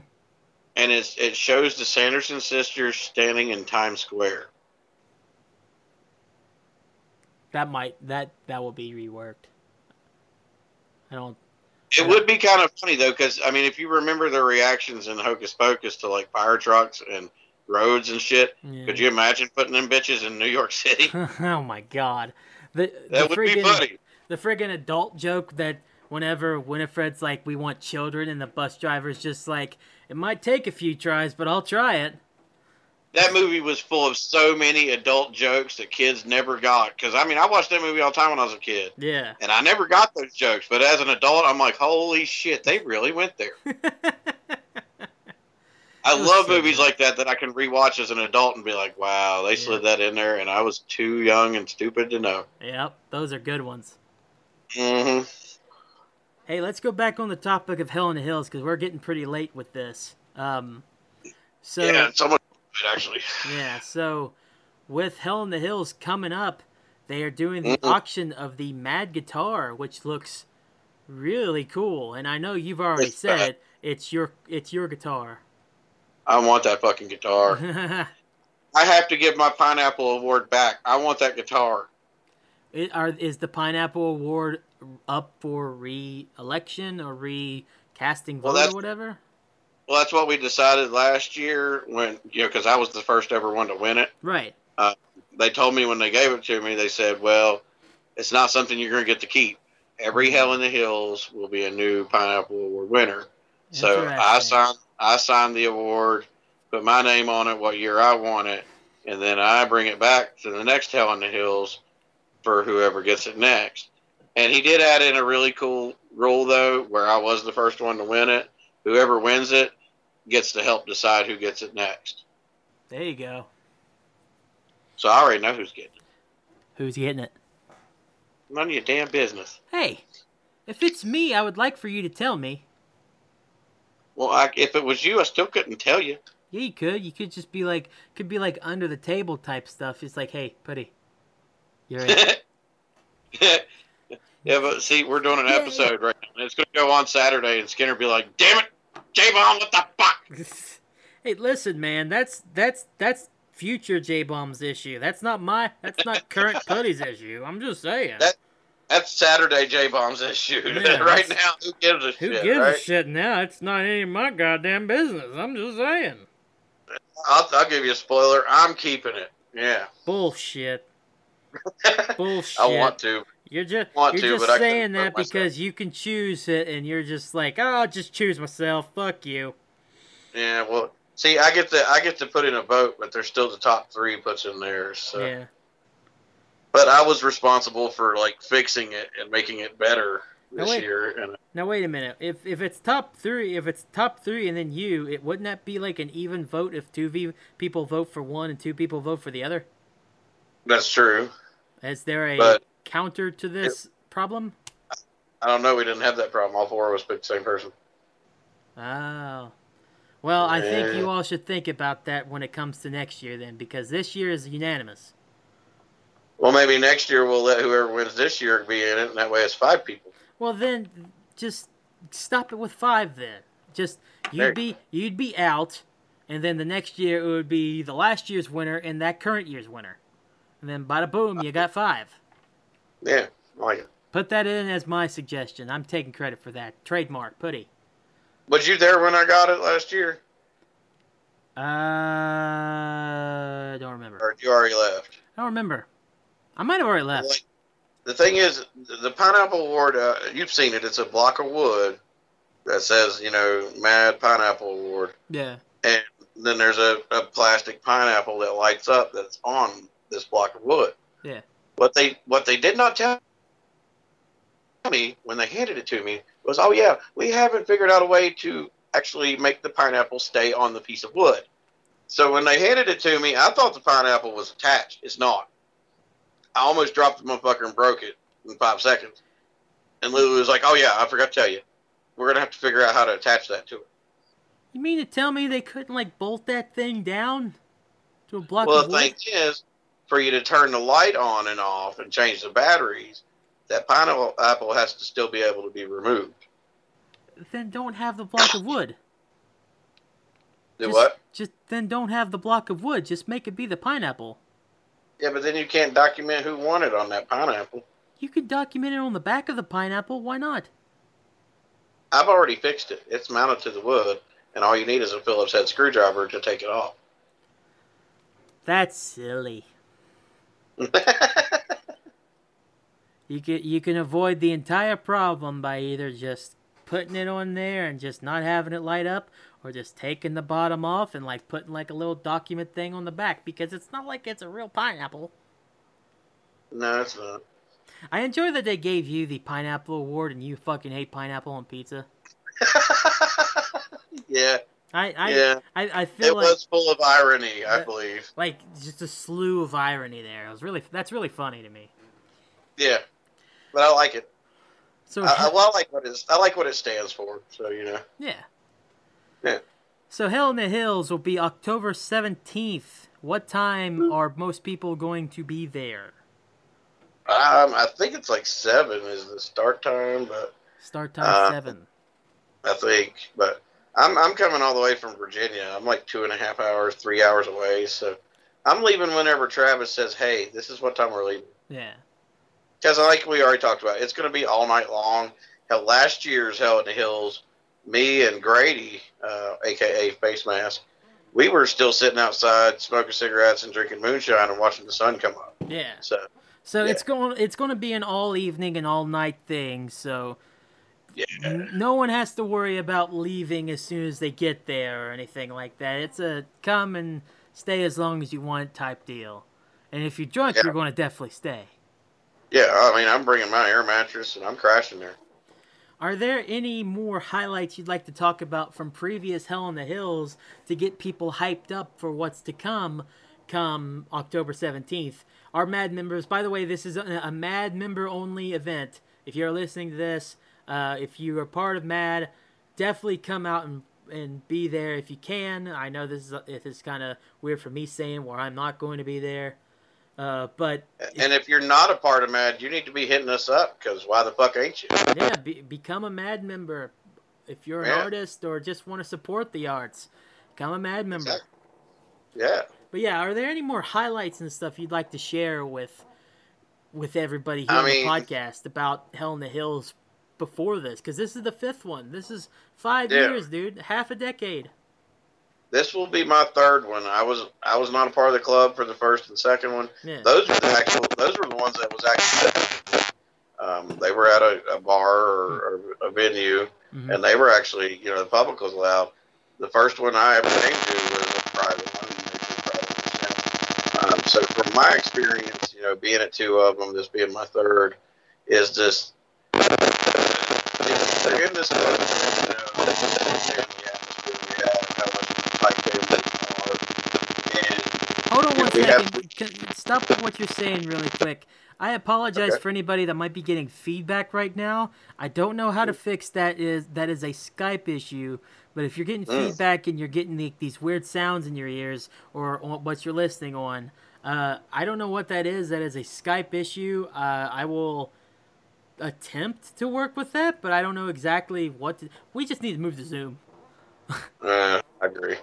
and it's it shows the Sanderson sisters standing in Times Square. That might that that will be reworked. I don't. It would be kind of funny though, because I mean, if you remember the reactions in Hocus Pocus to like fire trucks and roads and shit. Yeah. Could you imagine putting them bitches in New York City? *laughs* oh my god. The That the would be funny. the friggin' adult joke that whenever Winifred's like, we want children, and the bus driver's just like, it might take a few tries, but I'll try it. That movie was full of so many adult jokes that kids never got. Because I mean, I watched that movie all the time when I was a kid, Yeah. and I never got those jokes. But as an adult, I'm like, holy shit, they really went there. *laughs* I love so movies good. like that that I can rewatch as an adult and be like, wow, they Yeah. slid that in there, and I was too young and stupid to know. yep, those are good ones. hmm Hey, let's go back on the topic of Hell in the Hills because we're getting pretty late with this. Um, so yeah, someone actually. Yeah, so with Hell in the Hills coming up, they are doing the Mhm. auction of the Mad Guitar, which looks really cool. And I know you've already It's said bad. It's your it's your guitar. I want that fucking guitar. *laughs* I have to give my pineapple award back. I want that guitar. it, are is the Pineapple Award up for re-election or recasting vote Well, or whatever? Well, that's what we decided last year when you know because I was the first ever one to win it. Right. Uh, they told me when they gave it to me, they said, "Well, it's not something you're going to get to keep. Every mm. Hell in the Hills will be a new Pineapple Award winner." So I signed I signed the award, put my name on it, what year I won it, and then I bring it back to the next Hell in the Hills for whoever gets it next. And he did add in a really cool rule though, where I was the first one to win it. Whoever wins it gets to help decide who gets it next. There you go. So I already know who's getting it. Who's getting it? None of your damn business. Hey, if it's me, I would like for you to tell me. Well, I, if it was you, I still couldn't tell you. Yeah, you could. You could just be like, could be like under the table type stuff. It's like, hey, Putty, you're in. *laughs* yeah, but see, we're doing an Yeah, episode right now. It's going to go on Saturday, and Skinner be like, "Damn it, J Bomb, what the fuck?" *laughs* hey, listen, man. That's that's that's future J Bomb's issue. That's not my. That's not current *laughs* Putty's issue. I'm just saying. That- That's Saturday J Bomb's issue. Yeah, *laughs* right now, who gives a Who shit? gives right? a shit now? It's not any of my goddamn business. I'm just saying. I'll, I'll give you a spoiler. I'm keeping it. Yeah, Bullshit. *laughs* Bullshit. I want to. You're just want you're to, just but I couldn't saying that because you can choose it, and you're just like, oh, I'll just choose myself. Fuck you. Yeah, well, see, I get to I get to put in a vote, but there's still the top three puts in there. So, Yeah. But I was responsible for like fixing it and making it better this wait. year, and Now wait a minute. If if it's top three, if it's top three and then you, it wouldn't that be like an even vote if two v- people vote for one and two people vote for the other? that's true. Is there a But- counter to this problem? I don't know. We didn't have that problem. All four of us picked the same person. Oh. Well, I think you all should think about that when it comes to next year then, because this year is unanimous. Well, maybe next year we'll let whoever wins this year be in it, and that way it's five people. Well, then just stop it with five. Then just you'd be you'd be out, and then the next year it would be the last year's winner and that current year's winner, and then bada boom, you got five. Yeah, I like it. Put that in as my suggestion. I'm taking credit for that. Trademark, putty. Was you there when I got it last year, Uh, don't remember. or you already left? I don't remember. I might have already left. Like, the thing is, the pineapple award. Uh, you've seen it. It's a block of wood that says, you know, Mad Pineapple Award, Yeah. and then there's a, a plastic pineapple that lights up that's on this block of wood. Yeah. What they what they did not tell me when they handed it to me was, oh yeah, we haven't figured out a way to actually make the pineapple stay on the piece of wood. So when they handed it to me, I thought the pineapple was attached. It's not. I almost dropped the motherfucker and broke it in five seconds. And Lulu was like, "Oh yeah, I forgot to tell you. We're gonna have to figure out how to attach that to it." You mean to tell me they couldn't like bolt that thing down to a block Well, of the wood? thing is, for you to turn the light on and off and change the batteries, that pineapple apple has to still be able to be removed. Then don't have the block of wood. Do just, what? Just then don't have the block of wood. Just make it be the pineapple. Yeah, but then you can't document who won it on that pineapple. You could document it on the back of the pineapple. Why not? I've already fixed it. It's mounted to the wood, and all you need is a Phillips head screwdriver to take it off. That's silly. *laughs* You can you can avoid the entire problem by either just putting it on there and just not having it light up, or just taking the bottom off and like putting like a little document thing on the back because it's not like it's a real pineapple. no, it's not. I enjoy that they gave you the pineapple award and you fucking hate pineapple on pizza. *laughs* yeah, I I yeah. I, I feel It like was full of irony, I That- believe. like just a slew of irony there. It was really that's really funny to me. Yeah, but I like it. So I, I, well, I like what it. I like what it stands for. So you know. Yeah. Yeah. So Hell in the Hills will be October 17th. What time are most people going to be there? Um, I think it's like seven is the start time, but Start time Uh, 7. I think, but I'm I'm coming all the way from Virginia. I'm like two and a half hours, three hours away. So I'm leaving whenever Travis says, "Hey, this is what time we're leaving." Yeah. Because like we already talked about, it's going to be all night long. Hell, last year's Hell in the Hills, me and Grady, uh, aka Face Mask, we were still sitting outside smoking cigarettes and drinking moonshine and watching the sun come up. Yeah. So So Yeah. it's going it's going to be an all evening and all night thing. So yeah, no one has to worry about leaving as soon as they get there or anything like that. It's a come and stay as long as you want type deal. And if you're drunk, Yeah. you're going to definitely stay. yeah. I mean, I'm bringing my air mattress and I'm crashing there. Are there any more highlights you'd like to talk about from previous Hell in the Hills to get people hyped up for what's to come come October 17th? Our MAD members, by the way, this is a, a MAD member only event. If you're listening to this, uh, if you are part of MAD, definitely come out and, and be there if you can. I know this is, this is kind of weird for me saying where I'm not going to be there. Uh, but And if you're not a part of MAD, you need to be hitting us up because why the fuck ain't you? yeah, be, become a Mad member. If you're an Yeah. artist or just want to support the arts, become a Mad member. Exactly. Yeah. But yeah, are there any more highlights and stuff you'd like to share with with everybody here I on mean- the podcast about Hell in the Hills before this? Because this is the fifth one. This is five Yeah. years, dude. Half a decade. This will be my third one. I was I was not a part of the club for the first and second one. Yeah. Those were the actual. Those were the ones that was actually. Um, they were at a, a bar or, or a venue, Mhm. and they were actually, you know, the public was allowed. The first one I ever came to was a private one. and they did private ones. Um, so from my experience, you know, being at two of them, this being my third, is just they're in this country, you know, on Yeah, one we have- second. Can- Stop what you're saying really quick. I apologize Okay. for anybody that might be getting feedback right now. I don't know how to fix that. Is that is a Skype issue? But if you're getting Mm. feedback and you're getting the, these weird sounds in your ears or what you're listening on, uh, I don't know what that is. That is a Skype issue. Uh, I will attempt to work with that, but I don't know exactly what. To, we just need to move to Zoom. *laughs* uh, I agree.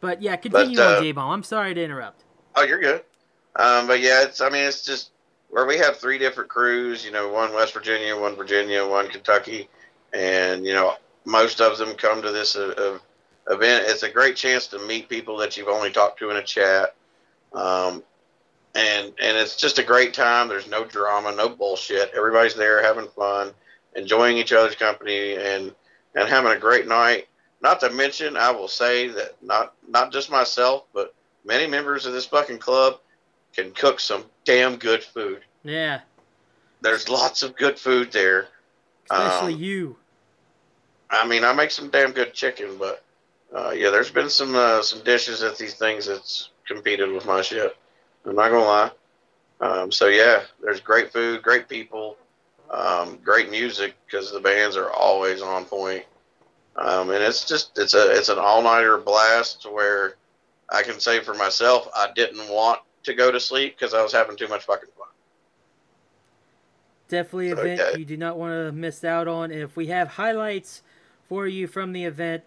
But yeah, continue uh, on, J Bomb. I'm sorry to interrupt. Oh, you're good. Um, but yeah, it's. I mean, it's just where we have three different crews. You know, one West Virginia, one Virginia, one Kentucky, and you know, most of them come to this uh, uh, event. It's a great chance to meet people that you've only talked to in a chat. Um, and and it's just a great time. There's no drama, no bullshit. Everybody's there having fun, enjoying each other's company, and and having a great night. Not to mention, I will say that not not just myself, but many members of this fucking club can cook some damn good food. Yeah, There's lots of good food there. especially Um, you. I mean, I make some damn good chicken, but uh, yeah, there's been some uh, some dishes at these things that's competed with my shit. I'm not gonna lie. Um, so yeah, there's great food, great people, um, great music because the bands are always on point. Um, and it's just it's a it's an all nighter blast to where I can say for myself I didn't want to go to sleep because I was having too much fucking fun. Definitely So, event you do not want to miss out on. And if we have highlights for you from the event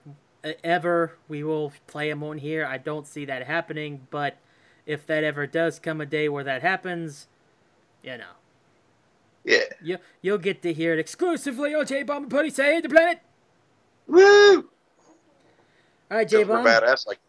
ever, we will play them on here. I don't see that happening, but if that ever does come a day where that happens, you know, Yeah. you you'll get to hear it exclusively on J Bomb and Putty Save the Planet. Woo! All right, J We're Bomb, badass like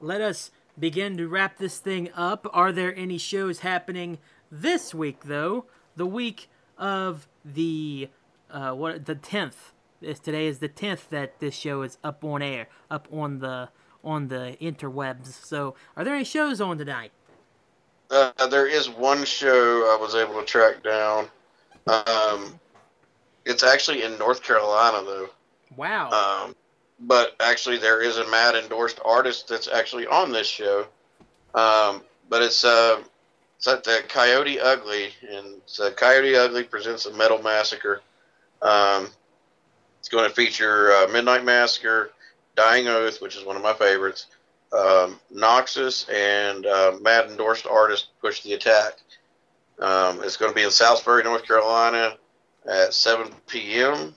let us begin to wrap this thing up. Are there any shows happening this week, though? The week of the uh, what the tenth. Is today is the tenth that this show is up on air, up on the on the interwebs. So, are there any shows on tonight? Uh, there is one show I was able to track down. Um, it's actually in North Carolina, though. Wow. Um, but actually, there is a Mad endorsed artist that's actually on this show. Um, but it's uh, it's at the Coyote Ugly, and so Coyote Ugly presents a metal massacre. Um, it's going to feature uh, Midnight Massacre, Dying Oath, which is one of my favorites, um, Noxus, and uh, Mad endorsed artist Push the Attack. Um, it's going to be in Salisbury, North Carolina, at 7 p.m.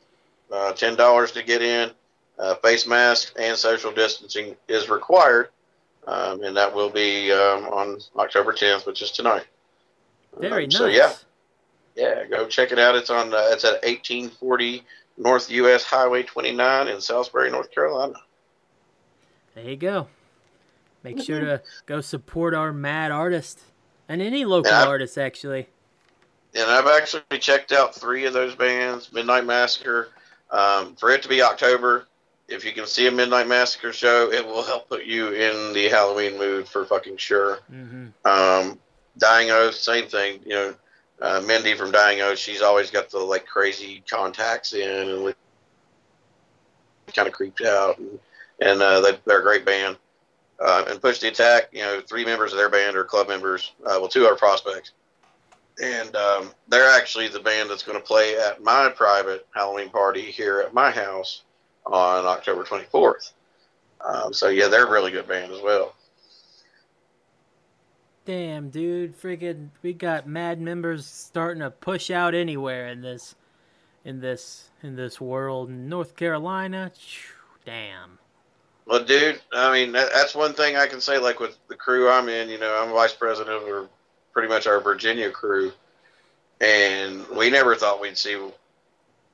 Uh, Ten dollars to get in. Uh, face mask and social distancing is required, um, and that will be um, on October 10th, which is tonight. Very Um, nice. So yeah, yeah, go check it out. It's on. Uh, it's at 1840 North US Highway 29 in Salisbury, North Carolina. There you go. Make sure to go support our mad artist and any local Yeah. artist, actually. And I've actually checked out three of those bands. Midnight Massacre. Um, for it to be October, if you can see a Midnight Massacre show, it will help put you in the Halloween mood for fucking sure. hmm Um, Dying Oath, same thing. You know, uh, Mindy from Dying Oath, she's always got the like crazy contacts in and kind of creeped out, and, and uh, they, they're a great band. Uh, and Push the Attack, you know, three members of their band are club members. Uh, well, two are prospects, and um, they're actually the band that's going to play at my private Halloween party here at my house on October 24th. Um, so yeah, they're a really good band as well. Damn, dude, friggin', we got mad members starting to push out anywhere in this, in this, in this world. North Carolina, damn. Well, dude, I mean, that, that's one thing I can say. Like with the crew I'm in, you know, I'm vice president of pretty much our Virginia crew, and we never thought we'd see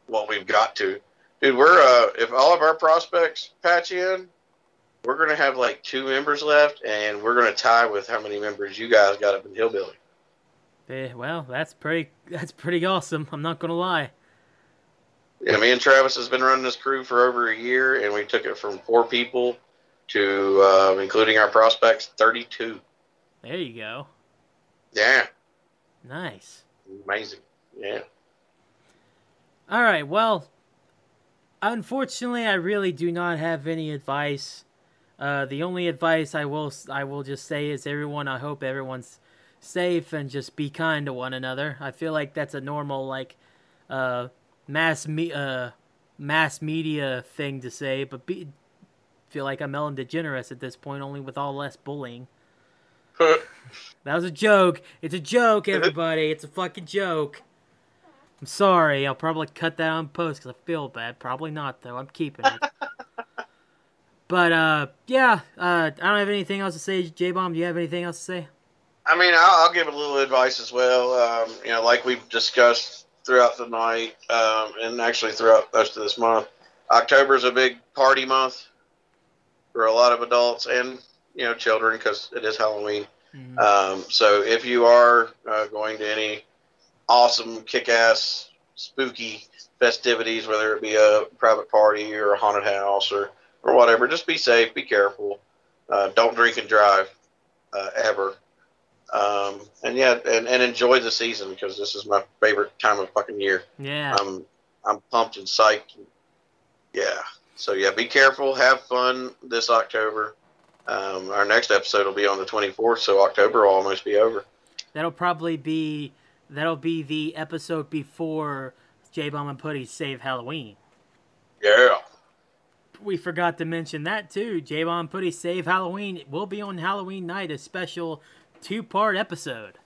what we've got to. Dude, we're uh, if all of our prospects patch in, we're gonna have like two members left, and we're gonna tie with how many members you guys got up in Hillbilly. Eh, well, that's pretty, that's pretty awesome. I'm not gonna lie. Yeah, me and Travis has been running this crew for over a year, and we took it from four people to, uh, including our prospects, 32. There you go. Yeah, Nice. amazing. Yeah. All right. Well, unfortunately, I really do not have any advice. Uh, the only advice I will I will just say is everyone. I hope everyone's safe and just be kind to one another. I feel like that's a normal like uh, mass me uh, mass media thing to say, but be feel like I'm Ellen DeGeneres at this point, only with all less bullying. *laughs* That was a joke. It's a joke, everybody. It's a fucking joke. I'm sorry. I'll probably cut that on post because I feel bad. Probably not, though. I'm keeping it. *laughs* but, uh, yeah. Uh, I don't have anything else to say. J Bomb, do you have anything else to say? I mean, I'll, I'll give a little advice as well. Um, you know, like we've discussed throughout the night, um, and actually throughout most of this month, October is a big party month for a lot of adults and you know children because it is Halloween. Mhm. Um, so if you are uh, going to any awesome, kick-ass, spooky festivities, whether it be a private party or a haunted house or or whatever, just be safe, be careful, uh, don't drink and drive uh, ever. Um, and yeah, and, and enjoy the season because this is my favorite time of fucking year. yeah. I'm I'm pumped and psyched. Yeah. So yeah, be careful. Have fun this October. Um, our next episode will be on the 24th, so October will almost be over. That'll probably be that'll be the episode before J Bomb and Putty save Halloween. Yeah. We forgot to mention that too. J Bomb and Putty save Halloween will be on Halloween night, a special two part episode.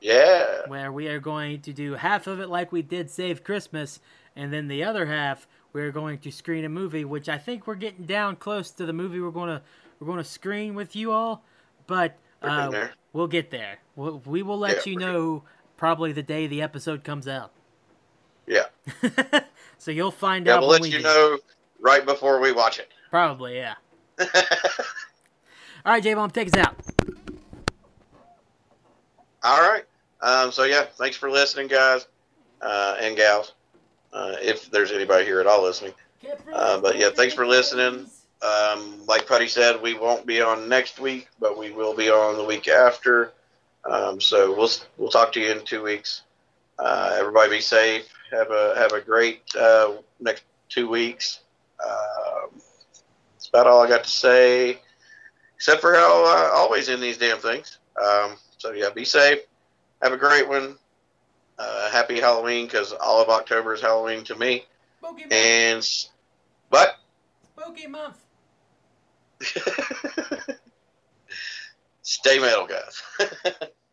Yeah. where we are going to do half of it like we did Save Christmas, and then the other half we're going to screen a movie, which I think we're getting down close to the movie we're going to we're going to screen with you all, but uh, we'll get there. We'll, we will let Yeah, you know probably the day the episode comes out. Yeah. *laughs* so you'll find Yeah, out we'll let we you do. know right before we watch it. Probably, yeah. *laughs* All right, J Bomb, take us out. All right. Um, so yeah, thanks for listening, guys uh, and gals. Uh, if there's anybody here at all listening. Uh, but yeah, thanks for listening. Um, like Putty said, we won't be on next week, but we will be on the week after. Um, so we'll we'll talk to you in two weeks. Uh, everybody be safe. Have a have a great uh, next two weeks. Um, that's about all I got to say, except for how uh, always in these damn things. Um, so yeah, be safe. Have a great one. Uh, happy Halloween because all of October is Halloween to me. Spooky month. And what? Spooky month. *laughs* Stay metal, guys. *laughs*